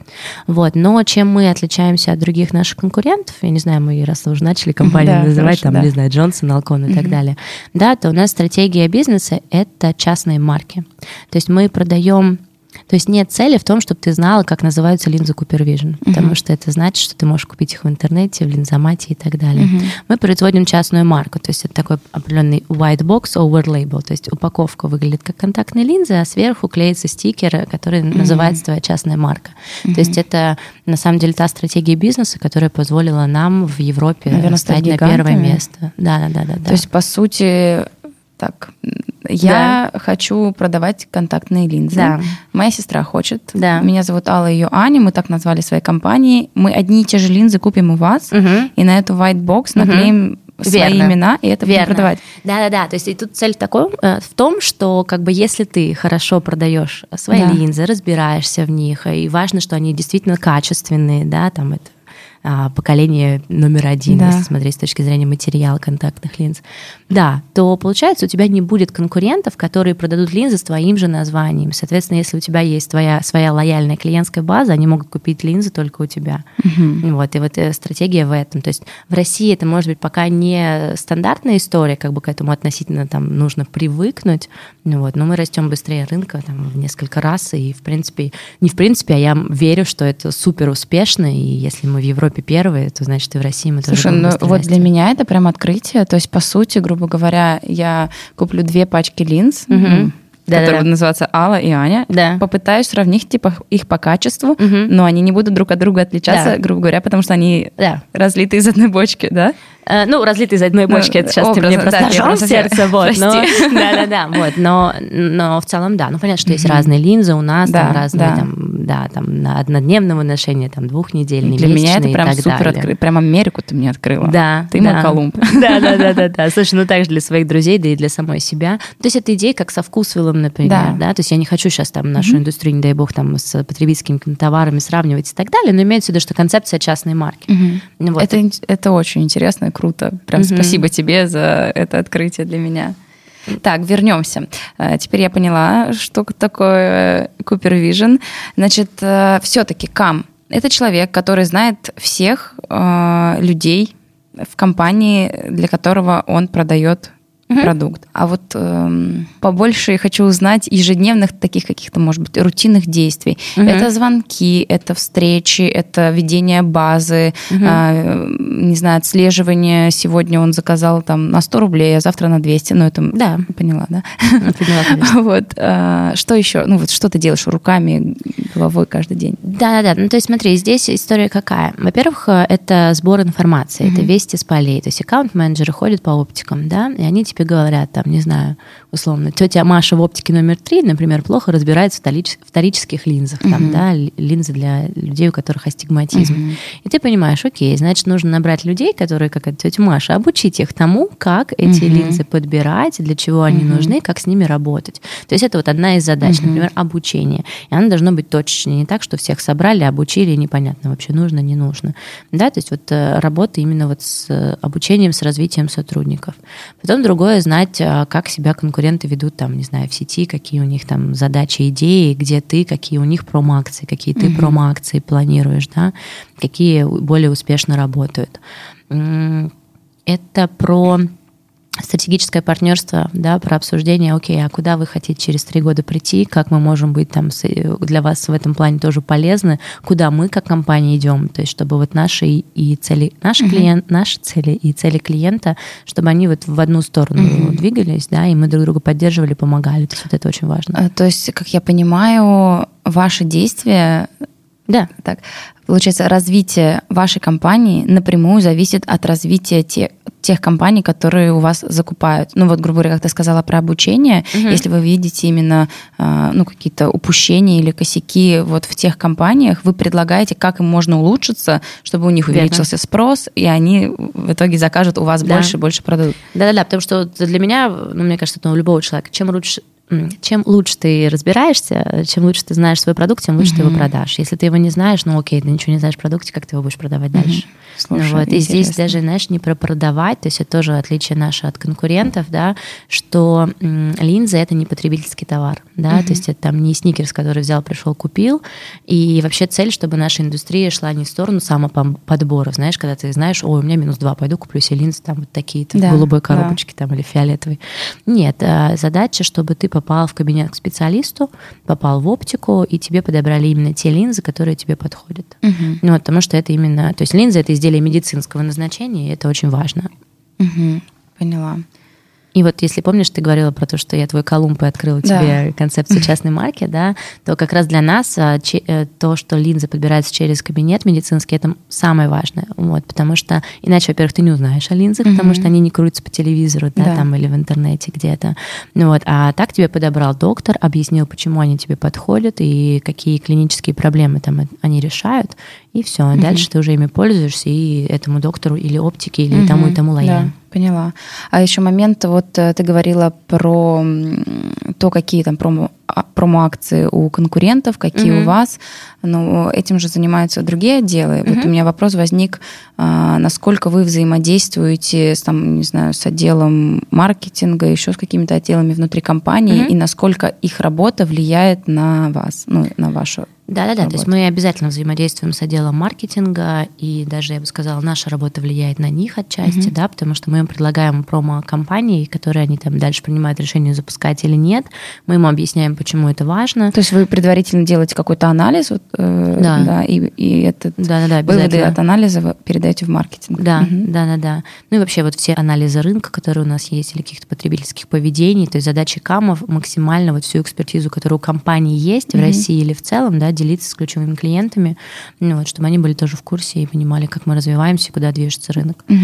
Вот. Но чем мы отличаемся от других наших конкурентов, я не знаю, мы раз уже начали компанию да, называть, хорошо, там, да. не знаю, Джонсон, Алкон и угу. так далее, да, то у нас стратегия бизнеса — это частные марки. То есть мы продаем то есть нет цели в том, чтобы ты знала, как называются линзы Cooper Vision, uh-huh. потому что это значит, что ты можешь купить их в интернете, в линзомате и так далее. Uh-huh. Мы производим частную марку, то есть это такой определенный white box over label, то есть упаковка выглядит как контактные линзы, а сверху клеится стикер, который uh-huh. называется твоя частная марка. Uh-huh. То есть это на самом деле та стратегия бизнеса, которая позволила нам в Европе Наверное, стать на первое место. Да, да, да, да. То есть по сути так, я да. хочу продавать контактные линзы. Да. Моя сестра хочет. Да. Меня зовут Алла, ее Аня. Мы так назвали своей компании. Мы одни и те же линзы купим у вас, угу. и на эту white box наклеим угу. свои Верно. имена, и это Верно. будем продавать. Да-да-да, то есть и тут цель такой, э, в том, что как бы если ты хорошо продаешь свои да. линзы, разбираешься в них, и важно, что они действительно качественные, да, там это а, поколение номер один, да. если смотреть с точки зрения материала контактных линз, да, то получается у тебя не будет конкурентов, которые продадут линзы с твоим же названием. Соответственно, если у тебя есть твоя своя лояльная клиентская база, они могут купить линзы только у тебя. Угу. Вот, и вот э, стратегия в этом. То есть в России это может быть пока не стандартная история, как бы к этому относительно там нужно привыкнуть, вот, но мы растем быстрее рынка там, в несколько раз, и в принципе, не в принципе, а я верю, что это супер успешно, и если мы в Европе первые, то значит и в России мы Слушай, тоже ну вот для меня это прям открытие. То есть, по сути, грубо говоря, я куплю две пачки линз, угу да, которые да, будут называться Алла и Аня. Да. Попытаюсь сравнить типа их по качеству, угу. но они не будут друг от друга отличаться, да. грубо говоря, потому что они да. разлиты из одной бочки, да? Э, ну, разлитый из одной ну, бочки, ну, это сейчас образно, ты мне просто да, ножом в сердце, вот. Но, да-да-да, вот, но, но в целом, да, ну, понятно, что есть разные линзы у нас, да, там разные, да. там, да, там, на однодневного ношения, там, двухнедельные, Для меня это прям супер открыто, прям Америку ты мне открыла. Да. Ты да. мой Колумб. Да-да-да-да, слушай, ну, также для своих друзей, да и для самой себя. То есть это идея как со вкусвиллом, например, да, то есть я не хочу сейчас там нашу индустрию, не дай бог, там, с потребительскими товарами сравнивать и так далее, но имеется в виду, что концепция частной марки. Это, это очень интересно круто, прям Спасибо тебе за это открытие для меня. Так, вернемся. Э, теперь я поняла, что такое Cooper Vision. Значит, э, все-таки Кам – это человек, который знает всех э, людей в компании, для которого он продает угу. продукт. А вот эм, побольше хочу узнать ежедневных таких каких-то, может быть, рутинных действий. Угу. Это звонки, это встречи, это ведение базы, угу. э, не знаю, отслеживание. Сегодня он заказал там на 100 рублей, а завтра на 200. Ну, это да. поняла, да? Поняла. Вот. Э, что еще? Ну, вот что ты делаешь руками, головой каждый день? Да-да-да. Ну, то есть смотри, здесь история какая? Во-первых, э, это сбор информации, угу. это вести с полей. То есть аккаунт-менеджеры ходят по оптикам, да, и они тебе говорят, там, не знаю, условно, тетя Маша в оптике номер три, например, плохо разбирается в вторических линзах, угу. там, да, линзы для людей, у которых астигматизм. Угу. И ты понимаешь, окей, значит, нужно набрать людей, которые, как эта тетя Маша, обучить их тому, как эти угу. линзы подбирать, для чего они нужны, как с ними работать. То есть это вот одна из задач, например, обучение. И оно должно быть точечнее, не так, что всех собрали, обучили, и непонятно вообще нужно, не нужно. Да, то есть вот э, работа именно вот с обучением, с развитием сотрудников. Потом другое знать, а, как себя конкуренты ведут там, не знаю, в сети, какие у них там задачи, идеи, где ты, какие у них промо-акции, какие ты mm промо-акции планируешь, да, какие более успешно работают. Это про стратегическое партнерство, да, про обсуждение, окей, а куда вы хотите через три года прийти, как мы можем быть там для вас в этом плане тоже полезны, куда мы как компания идем, то есть чтобы вот наши и цели, наши uh-huh. клиент, наши цели и цели клиента, чтобы они вот в одну сторону uh-huh. двигались, да, и мы друг друга поддерживали, помогали, то есть вот это очень важно. А, то есть, как я понимаю, ваши действия да. Так, получается, развитие вашей компании напрямую зависит от развития те, тех компаний, которые у вас закупают. Ну вот, грубо говоря, как ты сказала про обучение, угу. если вы видите именно а, ну, какие-то упущения или косяки вот в тех компаниях, вы предлагаете, как им можно улучшиться, чтобы у них увеличился Верно. спрос, и они в итоге закажут у вас да. больше и больше продуктов. Да-да-да, потому что для меня, ну, мне кажется, это у любого человека, чем лучше чем лучше ты разбираешься, чем лучше ты знаешь свой продукт, тем лучше mm-hmm. ты его продашь. Если ты его не знаешь, ну окей, ты ничего не знаешь о продукте, как ты его будешь продавать mm-hmm. дальше? Слушай, вот. И здесь даже, знаешь, не про продавать, то есть это тоже отличие наше от конкурентов, да, что м, линза это не потребительский товар, да, mm-hmm. то есть это там не сникерс, который взял, пришел, купил. И вообще цель, чтобы наша индустрия шла не в сторону самоподбора, знаешь, когда ты знаешь, ой, у меня минус два, пойду куплю себе линзы там вот такие-то да, в голубой коробочке да. там или фиолетовой. Нет, а задача, чтобы ты попал в кабинет к специалисту, попал в оптику, и тебе подобрали именно те линзы, которые тебе подходят. Угу. Ну, вот, потому что это именно... То есть линза — это изделие медицинского назначения, и это очень важно. Угу. Поняла. И вот если помнишь, ты говорила про то, что я твой Колумб и открыла да. тебе концепцию частной марки, да, то как раз для нас а, э, то, что линзы подбираются через кабинет медицинский, это самое важное, вот, потому что иначе, во-первых, ты не узнаешь о линзах, mm-hmm. потому что они не крутятся по телевизору, да, да, там или в интернете где-то, ну вот, а так тебе подобрал доктор, объяснил, почему они тебе подходят и какие клинические проблемы там они решают, и все, mm-hmm. дальше ты уже ими пользуешься и этому доктору или оптике или mm-hmm. тому и тому лояльно. Да. Поняла. А еще момент, вот э, ты говорила про то, какие там промо, промо-акции у конкурентов, какие mm-hmm. у вас. Ну, этим же занимаются другие отделы. Mm-hmm. Вот у меня вопрос возник, а, насколько вы взаимодействуете с, там, не знаю, с отделом маркетинга, еще с какими-то отделами внутри компании, mm-hmm. и насколько их работа влияет на вас, ну, на вашу да-да-да, то есть мы обязательно взаимодействуем с отделом маркетинга, и даже, я бы сказала, наша работа влияет на них отчасти, mm-hmm. да, потому что мы им предлагаем промо-компании, которые они там дальше принимают решение запускать или нет, мы им объясняем, почему это важно. То есть вы предварительно делаете какой-то анализ, вот, э, да. да, и, и этот да-да-да, выводы от анализа вы передаете в маркетинг. Да, mm-hmm. да-да-да. Ну и вообще вот все анализы рынка, которые у нас есть, или каких-то потребительских поведений, то есть задача КАМов максимально вот всю экспертизу, которая у компании есть mm-hmm. в России или в целом, да, делиться с ключевыми клиентами, ну, вот, чтобы они были тоже в курсе и понимали, как мы развиваемся, куда движется рынок. Угу.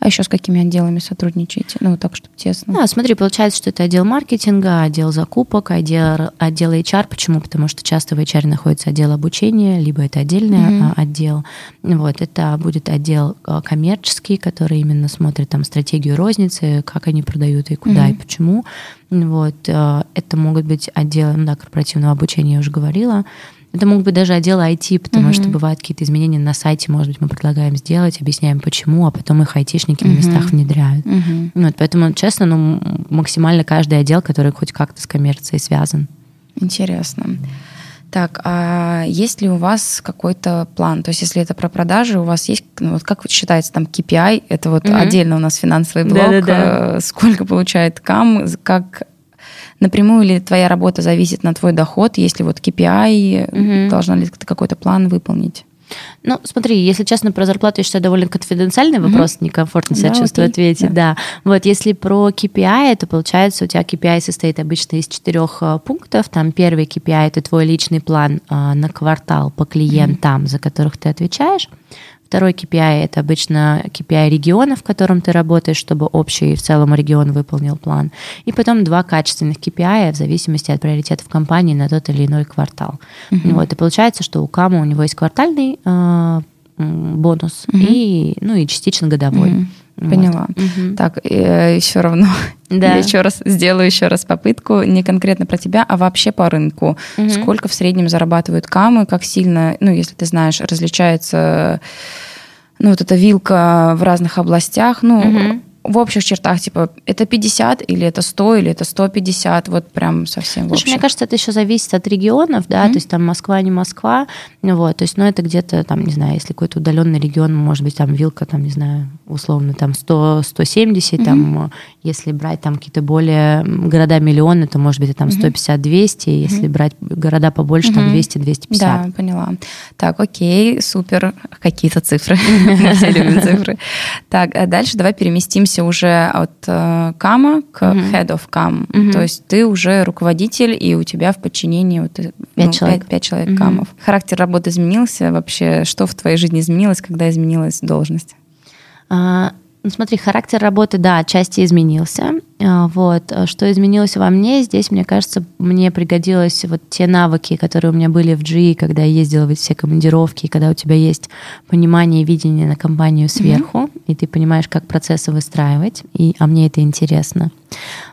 А еще с какими отделами сотрудничаете? Ну, так, чтобы тесно. Да, смотри, получается, что это отдел маркетинга, отдел закупок, отдел, отдел HR. Почему? Потому что часто в HR находится отдел обучения, либо это отдельный угу. отдел. Вот, это будет отдел а, коммерческий, который именно смотрит там стратегию розницы, как они продают и куда угу. и почему. Вот, а, это могут быть отделы ну, да, корпоративного обучения, я уже говорила. Это могут быть даже отделы IT, потому mm-hmm. что бывают какие-то изменения на сайте, может быть, мы предлагаем сделать, объясняем почему, а потом их айтишники mm-hmm. на местах внедряют. Mm-hmm. Вот, поэтому, честно, ну, максимально каждый отдел, который хоть как-то с коммерцией связан. Интересно. Так, а есть ли у вас какой-то план? То есть, если это про продажи, у вас есть, ну, вот как считается там KPI? Это вот угу. отдельно у нас финансовый блок. Да-да-да. Э, сколько получает кам? Как напрямую ли твоя работа зависит на твой доход? Если вот KPI, угу. должна ли ты какой-то план выполнить? Ну, смотри, если честно, про зарплату я считаю довольно конфиденциальный mm-hmm. вопрос, некомфортно себя да, чувствую окей. ответить, да. да. Вот, если про KPI, то получается у тебя KPI состоит обычно из четырех э, пунктов. Там первый KPI – это твой личный план э, на квартал по клиентам, mm-hmm. за которых ты отвечаешь. Второй KPI – это обычно KPI региона, в котором ты работаешь, чтобы общий в целом регион выполнил план. И потом два качественных KPI в зависимости от приоритетов компании на тот или иной квартал. Uh-huh. Вот, и получается, что у Кама у него есть квартальный э, бонус uh-huh. и, ну, и частично годовой. Uh-huh. Поняла. Вот. Угу. Так, э, еще равно. Да. Я еще раз сделаю еще раз попытку, не конкретно про тебя, а вообще по рынку. Угу. Сколько в среднем зарабатывают камы, как сильно, ну, если ты знаешь, различается ну, вот эта вилка в разных областях. Ну, угу в общих чертах, типа, это 50 или это 100 или это 150, вот прям совсем Слушай, мне кажется, это еще зависит от регионов, да, mm-hmm. то есть там Москва, не Москва, вот, то есть, ну, это где-то там, не знаю, если какой-то удаленный регион, может быть, там вилка, там, не знаю, условно, там 100, 170, mm-hmm. там, если брать там какие-то более города-миллионы, то, может быть, там 150-200, mm-hmm. если брать города побольше, mm-hmm. там 200-250. Да, поняла. Так, окей, супер, какие-то цифры, мы все любим цифры. Так, а дальше давай переместимся двигаемся уже от э, кама к mm-hmm. head of cam. Mm-hmm. То есть ты уже руководитель, и у тебя в подчинении вот, пять ну, человек, 5, 5 человек mm-hmm. камов. Характер работы изменился вообще? Что в твоей жизни изменилось, когда изменилась должность? А, ну, смотри, характер работы, да, отчасти изменился. А, вот. А что изменилось во мне? Здесь, мне кажется, мне пригодилось вот те навыки, которые у меня были в GE, когда я ездила в все командировки, когда у тебя есть понимание и видение на компанию сверху, mm-hmm. и ты понимаешь, как процессы выстраивать, и, а мне это интересно.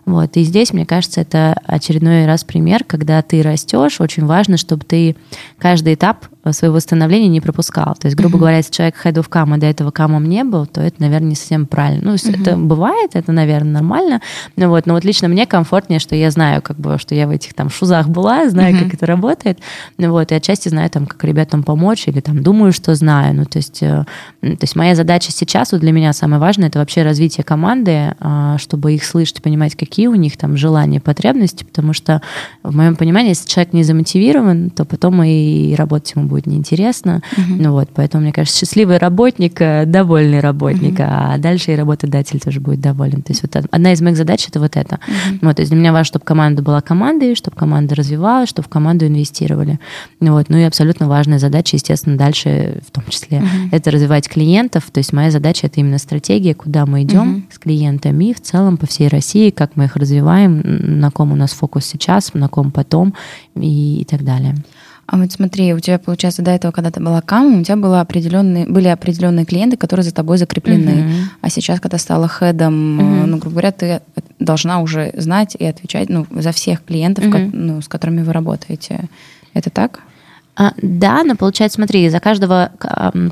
Вот. И здесь, мне кажется, это очередной раз пример, когда ты растешь, очень важно, чтобы ты каждый этап своего становления не пропускал. То есть, грубо mm-hmm. говоря, если человек head of cam, а до этого камом не был, то это, наверное, не совсем правильно. Ну, mm-hmm. это бывает, это, наверное, нормально, ну, вот, но вот лично мне комфортнее, что я знаю, как бы, что я в этих там шузах была, знаю, mm-hmm. как это работает, ну, вот, и отчасти знаю, там, как ребятам помочь, или там думаю, что знаю. Ну, то есть, э, то есть моя задача сейчас, вот для меня самое важное, это вообще развитие команды, э, чтобы их слышать, понимать, какие у них там желания, потребности, потому что в моем понимании, если человек не замотивирован, то потом и работать ему будет неинтересно. Mm-hmm. Ну вот, поэтому, мне кажется, счастливый работник, э, довольный работник, mm-hmm. а дальше и работодатель тоже будет доволен. То есть вот одна из моих задач это вот это. Mm-hmm. Вот, то есть для меня важно, чтобы команда была командой, чтобы команда развивалась, чтобы в команду инвестировали. Вот. Ну и абсолютно важная задача, естественно, дальше в том числе, mm-hmm. это развивать клиентов. То есть моя задача это именно стратегия, куда мы идем mm-hmm. с клиентами в целом по всей России, как мы их развиваем, на ком у нас фокус сейчас, на ком потом и, и так далее. А вот смотри, у тебя, получается, до этого, когда ты была камом, у тебя было определенные, были определенные клиенты, которые за тобой закреплены. Uh-huh. А сейчас, когда стала хедом, uh-huh. ну, грубо говоря, ты должна уже знать и отвечать ну, за всех клиентов, uh-huh. ко- ну, с которыми вы работаете. Это так? А, да, но получается, смотри, за каждого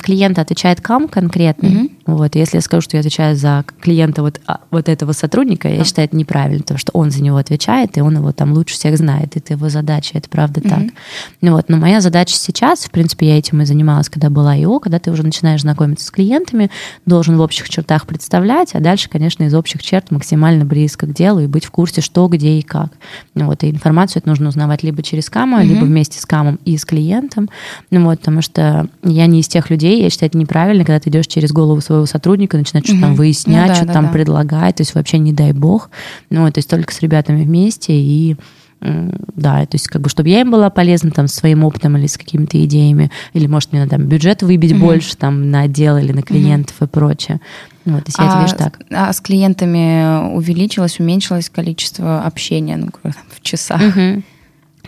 клиента отвечает кам конкретный. Mm-hmm. Вот, если я скажу, что я отвечаю за клиента вот, а, вот этого сотрудника, я считаю это неправильно, потому что он за него отвечает, и он его там лучше всех знает. Это его задача, это правда mm-hmm. так. Ну, вот, но моя задача сейчас, в принципе, я этим и занималась, когда была ИО, когда ты уже начинаешь знакомиться с клиентами, должен в общих чертах представлять, а дальше, конечно, из общих черт максимально близко к делу и быть в курсе, что, где и как. Ну, вот, и информацию это нужно узнавать либо через кама, mm-hmm. либо вместе с камом и с клиентом. Ну, вот, потому что я не из тех людей, я считаю, это неправильно, когда ты идешь через голову своего сотрудника, начинаешь что-то там выяснять, ну, да, что-то да, там да. предлагать, то есть вообще не дай бог. Ну, то есть только с ребятами вместе и да, то есть как бы, чтобы я им была полезна там своим опытом или с какими-то идеями, или, может, мне надо там бюджет выбить mm-hmm. больше там на отдел или на клиентов mm-hmm. и прочее. Вот, если а, это видишь так. А с клиентами увеличилось, уменьшилось количество общения, ну, в часах? Mm-hmm.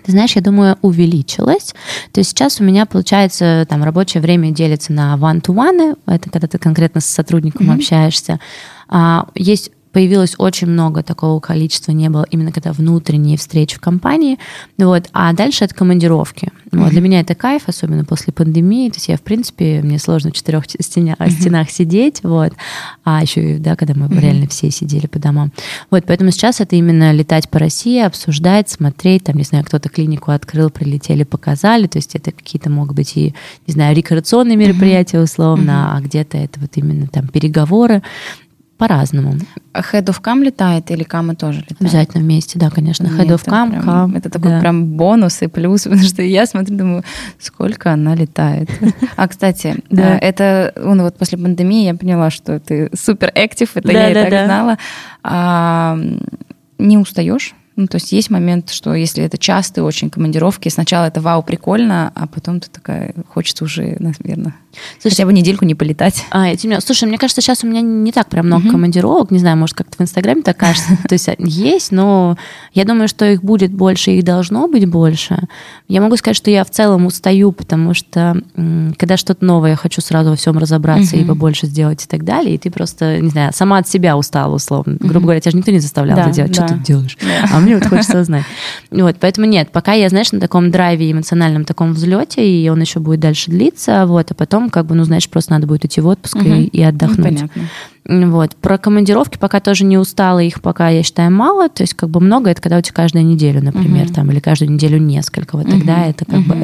Ты знаешь, я думаю, увеличилось. То есть сейчас у меня, получается, там рабочее время делится на one-to-one, это когда ты конкретно с сотрудником mm-hmm. общаешься. А, есть появилось очень много такого количества, не было именно когда внутренние встречи в компании, вот, а дальше это командировки. Вот, для меня это кайф, особенно после пандемии, то есть я, в принципе, мне сложно в четырех стенах, стенах сидеть, вот, а еще, да, когда мы реально все сидели по домам. Вот, поэтому сейчас это именно летать по России, обсуждать, смотреть, там, не знаю, кто-то клинику открыл, прилетели, показали, то есть это какие-то могут быть и, не знаю, рекреационные мероприятия условно, а где-то это вот именно там переговоры, по-разному. А Head of Cam летает или Камы тоже летает? Обязательно вместе, да, конечно. Head of Cam, прям, Cam. Это такой да. прям бонус и плюс, потому что я смотрю, думаю, сколько она летает. А, кстати, Да. это ну, вот после пандемии я поняла, что ты супер актив, это Да, я и так да. знала. А, Не устаешь? Ну, то есть есть момент, что если это частые очень командировки, сначала это вау, прикольно, а потом ты такая, хочется уже, наверное, Слушай, хотя бы недельку не полетать. А, я тебя- Слушай, мне кажется, сейчас у меня не так прям много Мгм. командировок. Не знаю, может, как-то в Инстаграме так кажется. То есть есть, но я думаю, что их будет больше, их должно быть больше. Я могу сказать, что я в целом устаю, потому что когда что-то новое, я хочу сразу во всем разобраться и побольше сделать и так далее. И ты просто, не знаю, сама от себя устала, условно. Грубо говоря, тебя же никто не заставлял это делать. Что ты делаешь? А мне вот хочется узнать. Вот, поэтому нет, пока я, знаешь, на таком драйве, эмоциональном таком взлете, и он еще будет дальше длиться, вот, а потом, как бы, ну, знаешь, просто надо будет идти в отпуск и, Мгм. и отдохнуть. Ну, понятно. Вот. Про командировки пока тоже не устала, их пока, я считаю, мало. То есть как бы много, это когда у тебя каждую неделю, например, Мгм. там, или каждую неделю несколько. Вот тогда это как бы Мгм.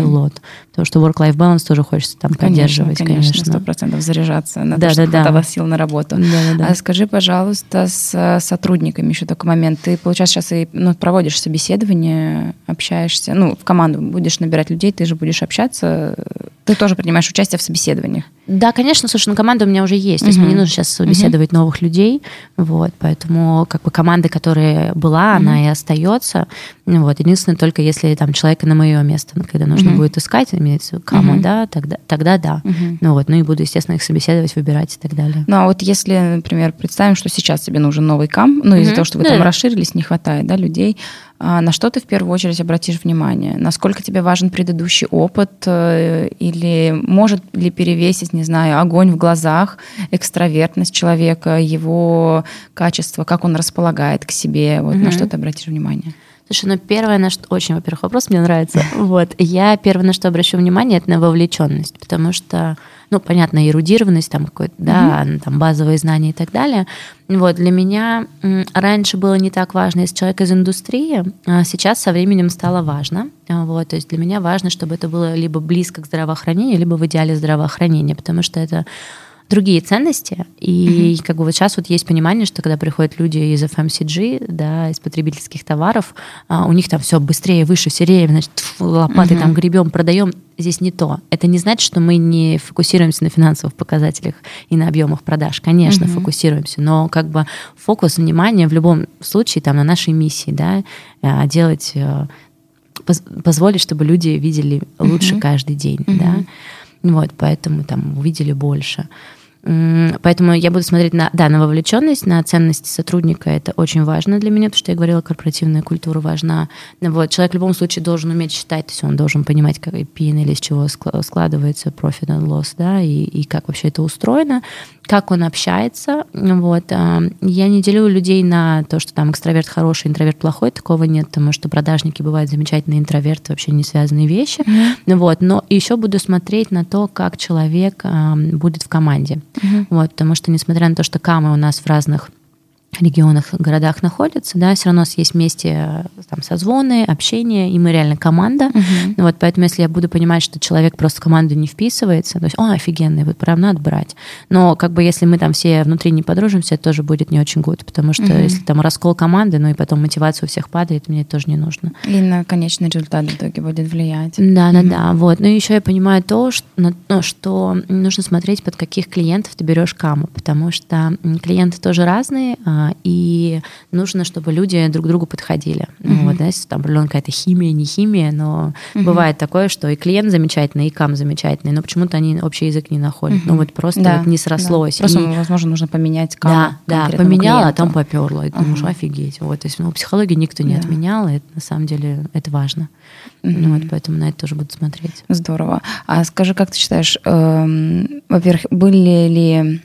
Потому что work-life balance тоже хочется там поддерживать, конечно. Сто процентов заряжаться на Да, то, чтобы да, да. хватало сил на работу. Да-да-да. А скажи, пожалуйста, с э, сотрудниками еще такой момент. Ты, получается, сейчас и ну, проводишь собеседование, общаешься, ну, в команду будешь набирать людей, ты же будешь общаться, ты тоже принимаешь участие в собеседованиях. Да, конечно, слушай, ну команда у меня уже есть. То есть мне не нужно сейчас собеседовать новых людей. Вот, поэтому как бы команда, которая была, она и остается. Вот. Единственное, только если там человека на мое место, ну, когда нужно Мгм. будет искать, имеется кому, Мгм. да, тогда, тогда да. Ну вот, ну и буду, естественно, их собеседовать, выбирать и так далее. Ну, а вот если, например, представим, что сейчас тебе нужен новый кам, ну, из-за Мгм. того, что вы Да, там расширились, не хватает, да, людей, на что ты в первую очередь обратишь внимание? Насколько тебе важен предыдущий опыт? э, Или может ли перевесить, не знаю, огонь в глазах, экстравертность человека, его качество, как он располагает к себе? Вот на Мгм. что ты обратишь внимание? Слушай, ну первое, на что очень, во-первых, вопрос мне нравится. Вот. Я первое, на что обращу внимание, это на вовлеченность, потому что, ну, понятно, эрудированность, там какой-то, да, ну, там базовые знания и так далее. Вот, для меня раньше было не так важно, если человек из индустрии, а сейчас со временем стало важно. Вот, то есть для меня важно, чтобы это было либо близко к здравоохранению, либо в идеале здравоохранения, потому что это другие ценности. И как бы вот сейчас вот есть понимание, что когда приходят люди из FMCG, да, из потребительских товаров, а, у них там все быстрее, выше, серее, значит, тьфу, лопатой там гребем, продаем. Здесь не то. Это не значит, что мы не фокусируемся на финансовых показателях и на объемах продаж. Конечно, Мгм. фокусируемся, но как бы фокус внимания в любом случае там на нашей миссии, да, а, делать э, поз- позволить, чтобы люди видели лучше Мгм. каждый день, Мгм. да. Вот, поэтому там увидели больше. Поэтому я буду смотреть на, да, на вовлеченность, на ценности сотрудника. Это очень важно для меня, потому что я говорила, корпоративная культура важна. Ну Вот, человек в любом случае должен уметь считать, то есть он должен понимать, как PN или из чего скла- складывается profit and loss, да, и, и как вообще это устроено, как он общается. Вот. а, Я не делю людей на то, что там экстраверт хороший, интроверт плохой, такого нет, потому что продажники бывают замечательные интроверты, вообще не связанные вещи. Ну Вот. Но еще буду смотреть на то, как человек а, будет в команде. Вот, потому что, несмотря на то, что камы у нас в разных регионах, городах находятся, да, все равно у нас есть вместе э, там созвоны, общение, и мы реально команда. Мгм. Вот, поэтому если я буду понимать, что человек просто в команду не вписывается, то есть, о, офигенный, вот прям надо брать. Но как бы если мы там все внутри не подружимся, это тоже будет не очень гуд, потому что Мгм. если там раскол команды, ну и потом мотивация у всех падает, мне это тоже не нужно. И на конечный результат в итоге будет влиять. Да, да, да. Вот. Ну, еще я понимаю то, что, ну, что нужно смотреть, под каких клиентов ты берешь каму, потому что клиенты тоже разные, а, и нужно, чтобы люди друг к другу подходили. Ну, Мгм. вот, да, там определенная какая-то химия, не химия, но Мгм. бывает такое, что и клиент замечательный, и кам замечательный, но почему-то они общий язык не находят. Ну, Мгм. вот просто Да, вот не да. срослось. Просто, И- возможно, нужно поменять каму да, да, поменяла, а клиенту. там поперло. И ты думаешь, офигеть. Вот, то есть, ну, психологию никто не Да. отменял, и это, на самом деле это важно. Мгм. Ну, вот, поэтому на это тоже буду смотреть. Здорово. А скажи, как ты считаешь, эм, во-первых, были ли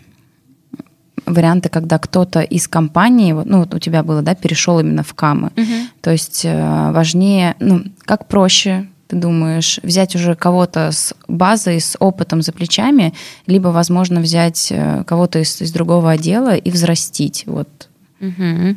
варианты, когда кто-то из компании, ну вот у тебя было, да, перешел именно в камы. Угу. То есть э, важнее, ну, как проще ты думаешь, взять уже кого-то с базой, с опытом за плечами, либо, возможно, взять э, кого-то из, из другого отдела и взрастить? Вот. Угу.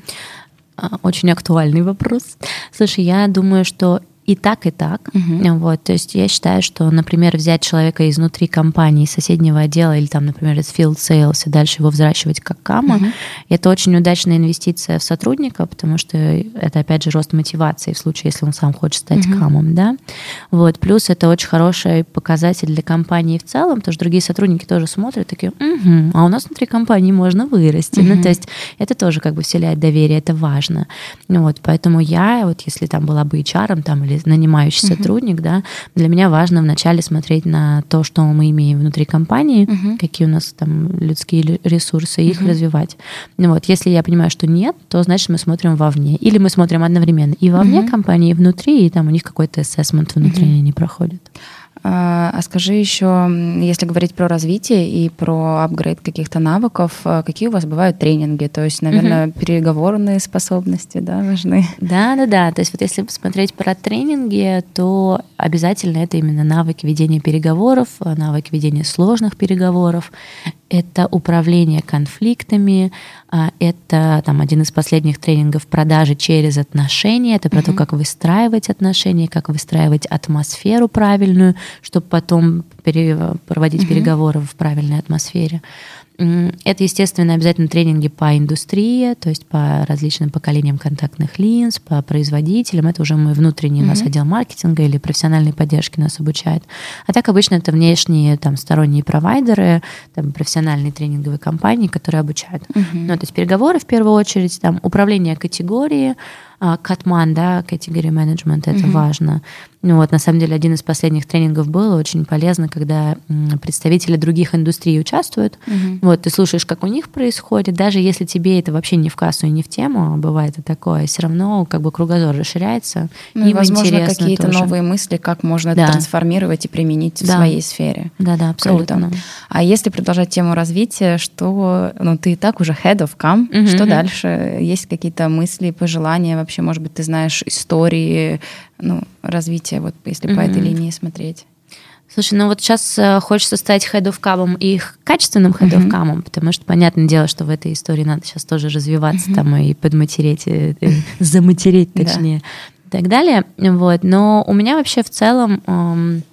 Очень актуальный вопрос. Слушай, я думаю, что и так, и так. Угу. Вот, то есть я считаю, что, например, взять человека изнутри компании, соседнего отдела или там, например, из field sales и дальше его взращивать как кама, угу. это очень удачная инвестиция в сотрудника, потому что это, опять же, рост мотивации в случае, если он сам хочет стать угу. камом, да. Вот, плюс это очень хороший показатель для компании в целом, потому что другие сотрудники тоже смотрят, такие, угу, а у нас внутри компании можно вырасти. Угу. Ну, то есть это тоже как бы вселяет доверие, это важно. Вот, поэтому я, вот если там была бы HR там или нанимающий uh-huh. сотрудник, да, для меня важно вначале смотреть на то, что мы имеем внутри компании, uh-huh. какие у нас там людские ресурсы, их uh-huh. развивать. Ну вот, если я понимаю, что нет, то значит мы смотрим вовне. Или мы смотрим одновременно и вовне uh-huh. компании, и внутри, и там у них какой-то ассессмент внутри uh-huh. не проходит. А, а скажи еще, если говорить про развитие и про апгрейд каких-то навыков, а, какие у вас бывают тренинги? То есть, наверное, угу. переговорные способности, да, важны? Да, да, да. То есть вот если посмотреть про тренинги, то обязательно это именно навыки ведения переговоров, навыки ведения сложных переговоров, это управление конфликтами, а, это там один из последних тренингов продажи через отношения, это про mm-hmm. то, как выстраивать отношения, как выстраивать атмосферу правильную, чтобы потом пере- проводить mm-hmm. переговоры в правильной атмосфере. Это, естественно, обязательно тренинги по индустрии, то есть по различным поколениям контактных линз, по производителям. Это уже мы внутренний mm-hmm. у нас отдел маркетинга или профессиональной поддержки нас обучает. А так обычно это внешние там сторонние провайдеры, там профессиональные тренинговые компании, которые обучают. Mm-hmm. Ну, то есть переговоры в первую очередь, там управление категорией, Катман, да, category management, это mm-hmm. важно. Ну вот, на самом деле, один из последних тренингов был очень полезно, когда представители других индустрий участвуют. Mm-hmm. Вот, ты слушаешь, как у них происходит, даже если тебе это вообще не в кассу и не в тему, а бывает и такое, все равно как бы кругозор расширяется. Ну, и, возможно, какие-то новые мысли, как можно да. это трансформировать и применить да. в своей сфере. Да-да, абсолютно. Круто. А если продолжать тему развития, что, ну, ты и так уже head of CAM, mm-hmm. что дальше? Есть какие-то мысли, пожелания вообще? Вообще, может быть, ты знаешь истории ну, развития, вот если mm-hmm. по этой линии смотреть? Слушай, ну вот сейчас э, хочется стать cam и качественным of cam, потому что понятное дело, что в этой истории надо сейчас тоже развиваться там и подматереть, и, и заматереть точнее, и так далее. Вот. Но у меня вообще в целом эм,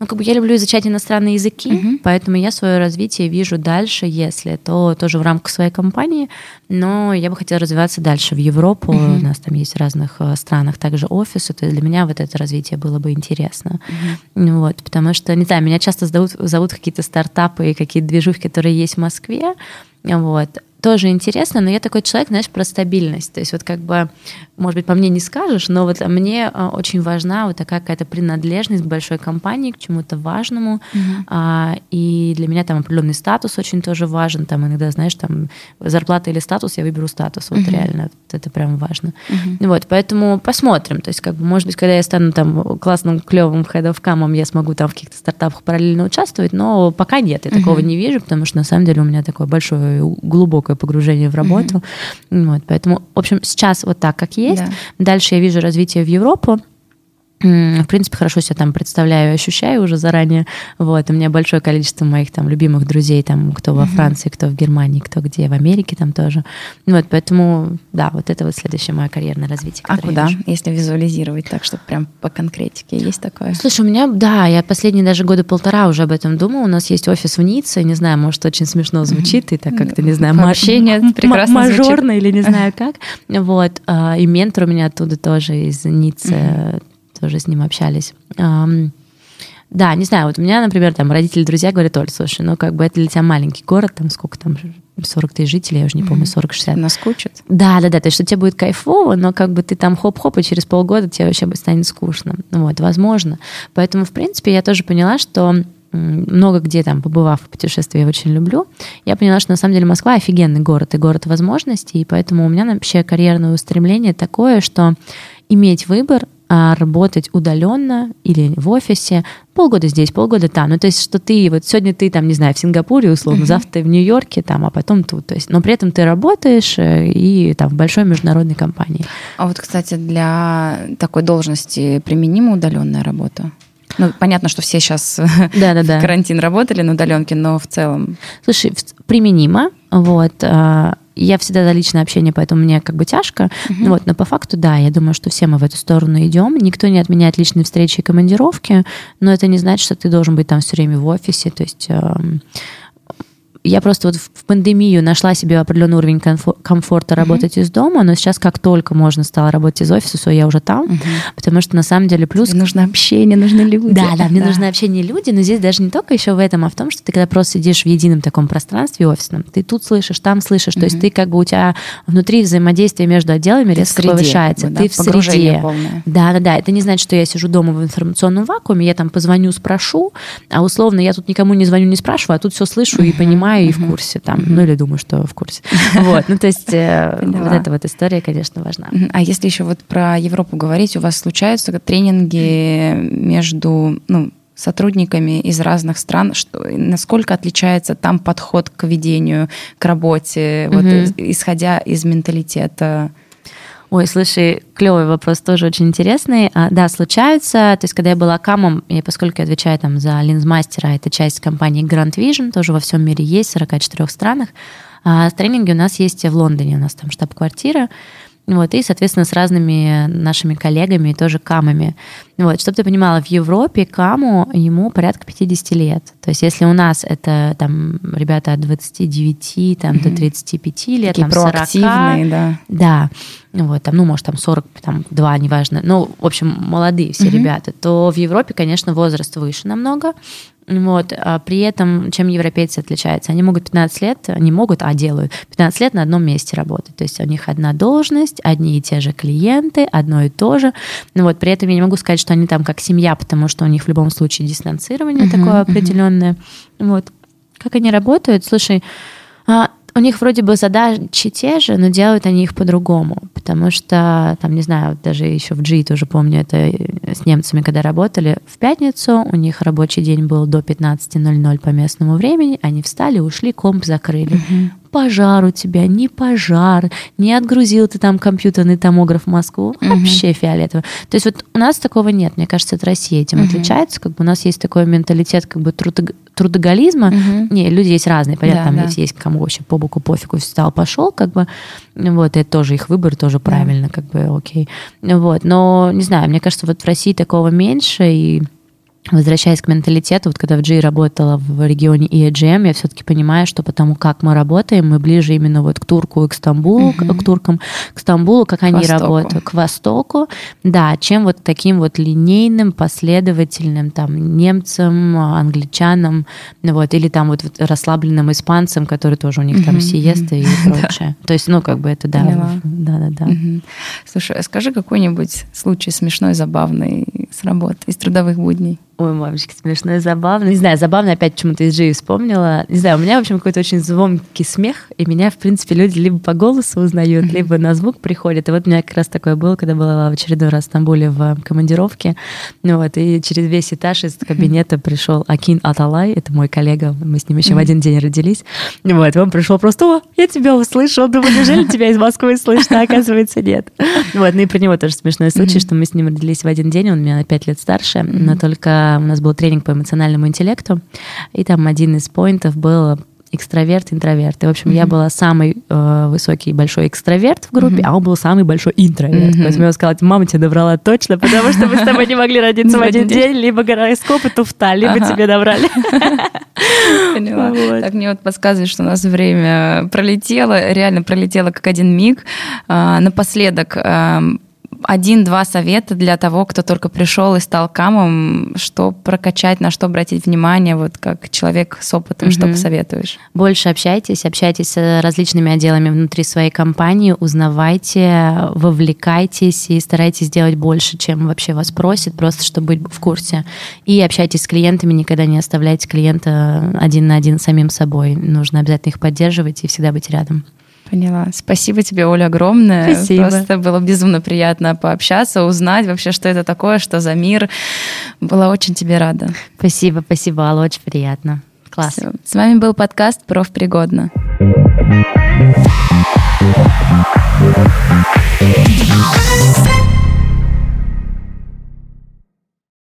ну, как бы я люблю изучать иностранные языки, uh-huh. поэтому я свое развитие вижу дальше, если то тоже в рамках своей компании, но я бы хотела развиваться дальше в Европу. Uh-huh. У нас там есть в разных э, странах также офисы, то есть для меня вот это развитие было бы интересно. Uh-huh. Вот, потому что, не знаю, меня часто зовут, зовут какие-то стартапы и какие-то движухи, которые есть в Москве. Вот тоже интересно, но я такой человек, знаешь, про стабильность. То есть вот как бы, может быть, по мне не скажешь, но вот мне а, очень важна вот такая какая-то принадлежность к большой компании, к чему-то важному. Uh-huh. А, и для меня там определенный статус очень тоже важен. Там иногда, знаешь, там зарплата или статус, я выберу статус. Вот uh-huh. реально, это прям важно. Uh-huh. Вот, поэтому посмотрим. То есть как бы, может быть, когда я стану там классным, клевым cam, я смогу там в каких-то стартапах параллельно участвовать, но пока нет, я uh-huh. такого не вижу, потому что на самом деле у меня такой большой, глубокий глубокое погружение в работу. Mm-hmm. Вот, поэтому, в общем, сейчас вот так, как есть. Да. Дальше я вижу развитие в Европу в принципе, хорошо себя там представляю, ощущаю уже заранее. Вот, у меня большое количество моих там любимых друзей, там, кто во Франции, кто в Германии, кто где, в Америке там тоже. Вот, поэтому, да, вот это вот следующее мое карьерное развитие. А куда, если визуализировать так, чтобы прям по конкретике, есть такое? Слушай, у меня, да, я последние даже года полтора уже об этом думала. У нас есть офис в Ницце, не знаю, может, очень смешно звучит, и так как-то, не знаю, Вообще нет, прекрасно мажорно или не знаю как. Вот, а, и ментор у меня оттуда тоже из Ниццы тоже с ним общались. Да, не знаю, вот у меня, например, там родители, друзья говорят, Оль, слушай, ну как бы это для тебя маленький город, там сколько там, 40 тысяч жителей, я уже не помню, 40-60. Наскучит? Да, да, да, то есть что тебе будет кайфово, но как бы ты там хоп-хоп, и через полгода тебе вообще станет скучно. Вот, возможно. Поэтому, в принципе, я тоже поняла, что много где там побывав в путешествии, я очень люблю, я поняла, что на самом деле Москва офигенный город и город возможностей, и поэтому у меня вообще карьерное устремление такое, что иметь выбор работать удаленно или в офисе, полгода здесь, полгода там. Ну, то есть, что ты, вот сегодня ты там, не знаю, в Сингапуре, условно, завтра ты в Нью-Йорке, там, а потом тут. То есть, но при этом ты работаешь э, и там в большой международной компании. А вот, кстати, для такой должности применима удаленная работа? Ну, понятно, что все сейчас да, да, да. карантин работали на удаленке, но в целом. Слушай, применимо. Вот. А, я всегда за личное общение, поэтому мне как бы тяжко. Uh-huh. Вот, но по факту, да, я думаю, что все мы в эту сторону идем. Никто не отменяет личные встречи и командировки, но это не значит, что ты должен быть там все время в офисе. То есть я просто вот в пандемию нашла себе определенный уровень комфорта работать mm-hmm. из дома, но сейчас как только можно стало работать из офиса, все, я уже там, mm-hmm. потому что на самом деле плюс... Тебе нужно общение, нужны люди. Да, да, мне да. нужно общение люди, но здесь даже не только еще в этом, а в том, что ты когда просто сидишь в едином таком пространстве офисном, ты тут слышишь, там слышишь, mm-hmm. то есть ты как бы у тебя внутри взаимодействие между отделами ты резко повышается, как бы, да? ты в среде. Полное. Да, да, да, это не значит, что я сижу дома в информационном вакууме, я там позвоню, спрошу, а условно я тут никому не звоню, не спрашиваю, а тут все слышу mm-hmm. и понимаю, знаю и в курсе там, ну или думаю, что в курсе. Вот, ну то есть э, вот эта вот история, конечно, важна. А если еще вот про Европу говорить, у вас случаются тренинги между, ну, сотрудниками из разных стран, что, насколько отличается там подход к ведению, к работе, вот, исходя из менталитета Ой, слушай, клевый вопрос, тоже очень интересный. А, да, случаются. То есть, когда я была камом, и поскольку я отвечаю там за линзмастера, это часть компании Grand Vision, тоже во всем мире есть, в 44 странах. А тренинги у нас есть в Лондоне, у нас там штаб-квартира. Вот, и, соответственно, с разными нашими коллегами, тоже камами. Вот, чтобы ты понимала, в Европе каму ему порядка 50 лет. То есть если у нас это там ребята от 29 там, mm-hmm. до 35 лет, Такие там 40. да. Да. Вот, там, ну, может, там 40, там, 2, неважно. Ну, в общем, молодые все mm-hmm. ребята. То в Европе, конечно, возраст выше намного. Вот. А при этом, чем европейцы отличаются? Они могут 15 лет, они могут, а делают, 15 лет на одном месте работать. То есть у них одна должность, одни и те же клиенты, одно и то же. Ну вот. При этом я не могу сказать, что они там как семья, потому что у них в любом случае дистанцирование uh-huh, такое определенное. Uh-huh. Вот. Как они работают? Слушай, а, у них вроде бы задачи те же, но делают они их по-другому, потому что, там, не знаю, даже еще в G тоже помню это с немцами, когда работали, в пятницу у них рабочий день был до 15.00 по местному времени, они встали, ушли, комп закрыли. Угу пожар у тебя, не пожар, не отгрузил ты там компьютерный томограф в Москву, угу. вообще фиолетово. То есть вот у нас такого нет, мне кажется, это Россия этим угу. отличается, как бы у нас есть такой менталитет как бы трудо трудоголизма. Угу. Не, люди есть разные, понятно, да, там да. есть, есть кому вообще по боку пофигу встал, пошел, как бы, вот, это тоже их выбор, тоже правильно, да. как бы, окей. Вот, но, не знаю, мне кажется, вот в России такого меньше, и Возвращаясь к менталитету, вот когда в G работала в регионе EAGM, я все-таки понимаю, что потому как мы работаем, мы ближе именно вот к Турку и к Стамбулу, угу. к, к туркам, к Стамбулу, как к они востоку. работают, к Востоку, да, чем вот таким вот линейным, последовательным там немцам, англичанам, вот, или там вот расслабленным испанцам, которые тоже у них угу. там сиеста и прочее. То есть, ну, как бы это, да, да, да, да. Слушай, а скажи какой-нибудь случай смешной, забавный с работы, из трудовых будней? Ой, мамочки, смешно и забавно. Не знаю, забавно опять почему-то из Джи вспомнила. Не знаю, у меня, в общем, какой-то очень звонкий смех, и меня, в принципе, люди либо по голосу узнают, mm-hmm. либо на звук приходят. И вот у меня как раз такое было, когда была в очередной раз в Стамбуле в командировке. Ну вот, и через весь этаж из кабинета пришел Акин Аталай, это мой коллега, мы с ним еще mm-hmm. в один день родились. Вот, он пришел просто, о, я тебя услышал, он думал, неужели тебя из Москвы слышно? А оказывается, нет. Вот, ну и про него тоже смешной случай, mm-hmm. что мы с ним родились в один день, он меня на пять лет старше, но только у нас был тренинг по эмоциональному интеллекту, и там один из поинтов был экстраверт, интроверт. И, в общем, mm-hmm. я была самый э, высокий большой экстраверт в группе, mm-hmm. а он был самый большой интроверт. Mm-hmm. Поэтому я сказала, мама тебе добрала точно, потому что мы с тобой не могли родиться в один день, либо гороскоп и туфта, либо тебе добрали. Поняла. Так мне вот подсказывает, что у нас время пролетело, реально пролетело как один миг. А, напоследок, один-два совета для того, кто только пришел и стал камом, что прокачать, на что обратить внимание, вот как человек с опытом, угу. что посоветуешь? Больше общайтесь, общайтесь с различными отделами внутри своей компании, узнавайте, вовлекайтесь и старайтесь делать больше, чем вообще вас просит, просто чтобы быть в курсе. И общайтесь с клиентами, никогда не оставляйте клиента один на один самим собой. Нужно обязательно их поддерживать и всегда быть рядом. Поняла. Спасибо тебе, Оля, огромное. Спасибо. Просто было безумно приятно пообщаться, узнать вообще, что это такое, что за мир. Была очень тебе рада. Спасибо, спасибо, Алла, очень приятно. Класс. Все. С вами был подкаст «Профпригодно». Thank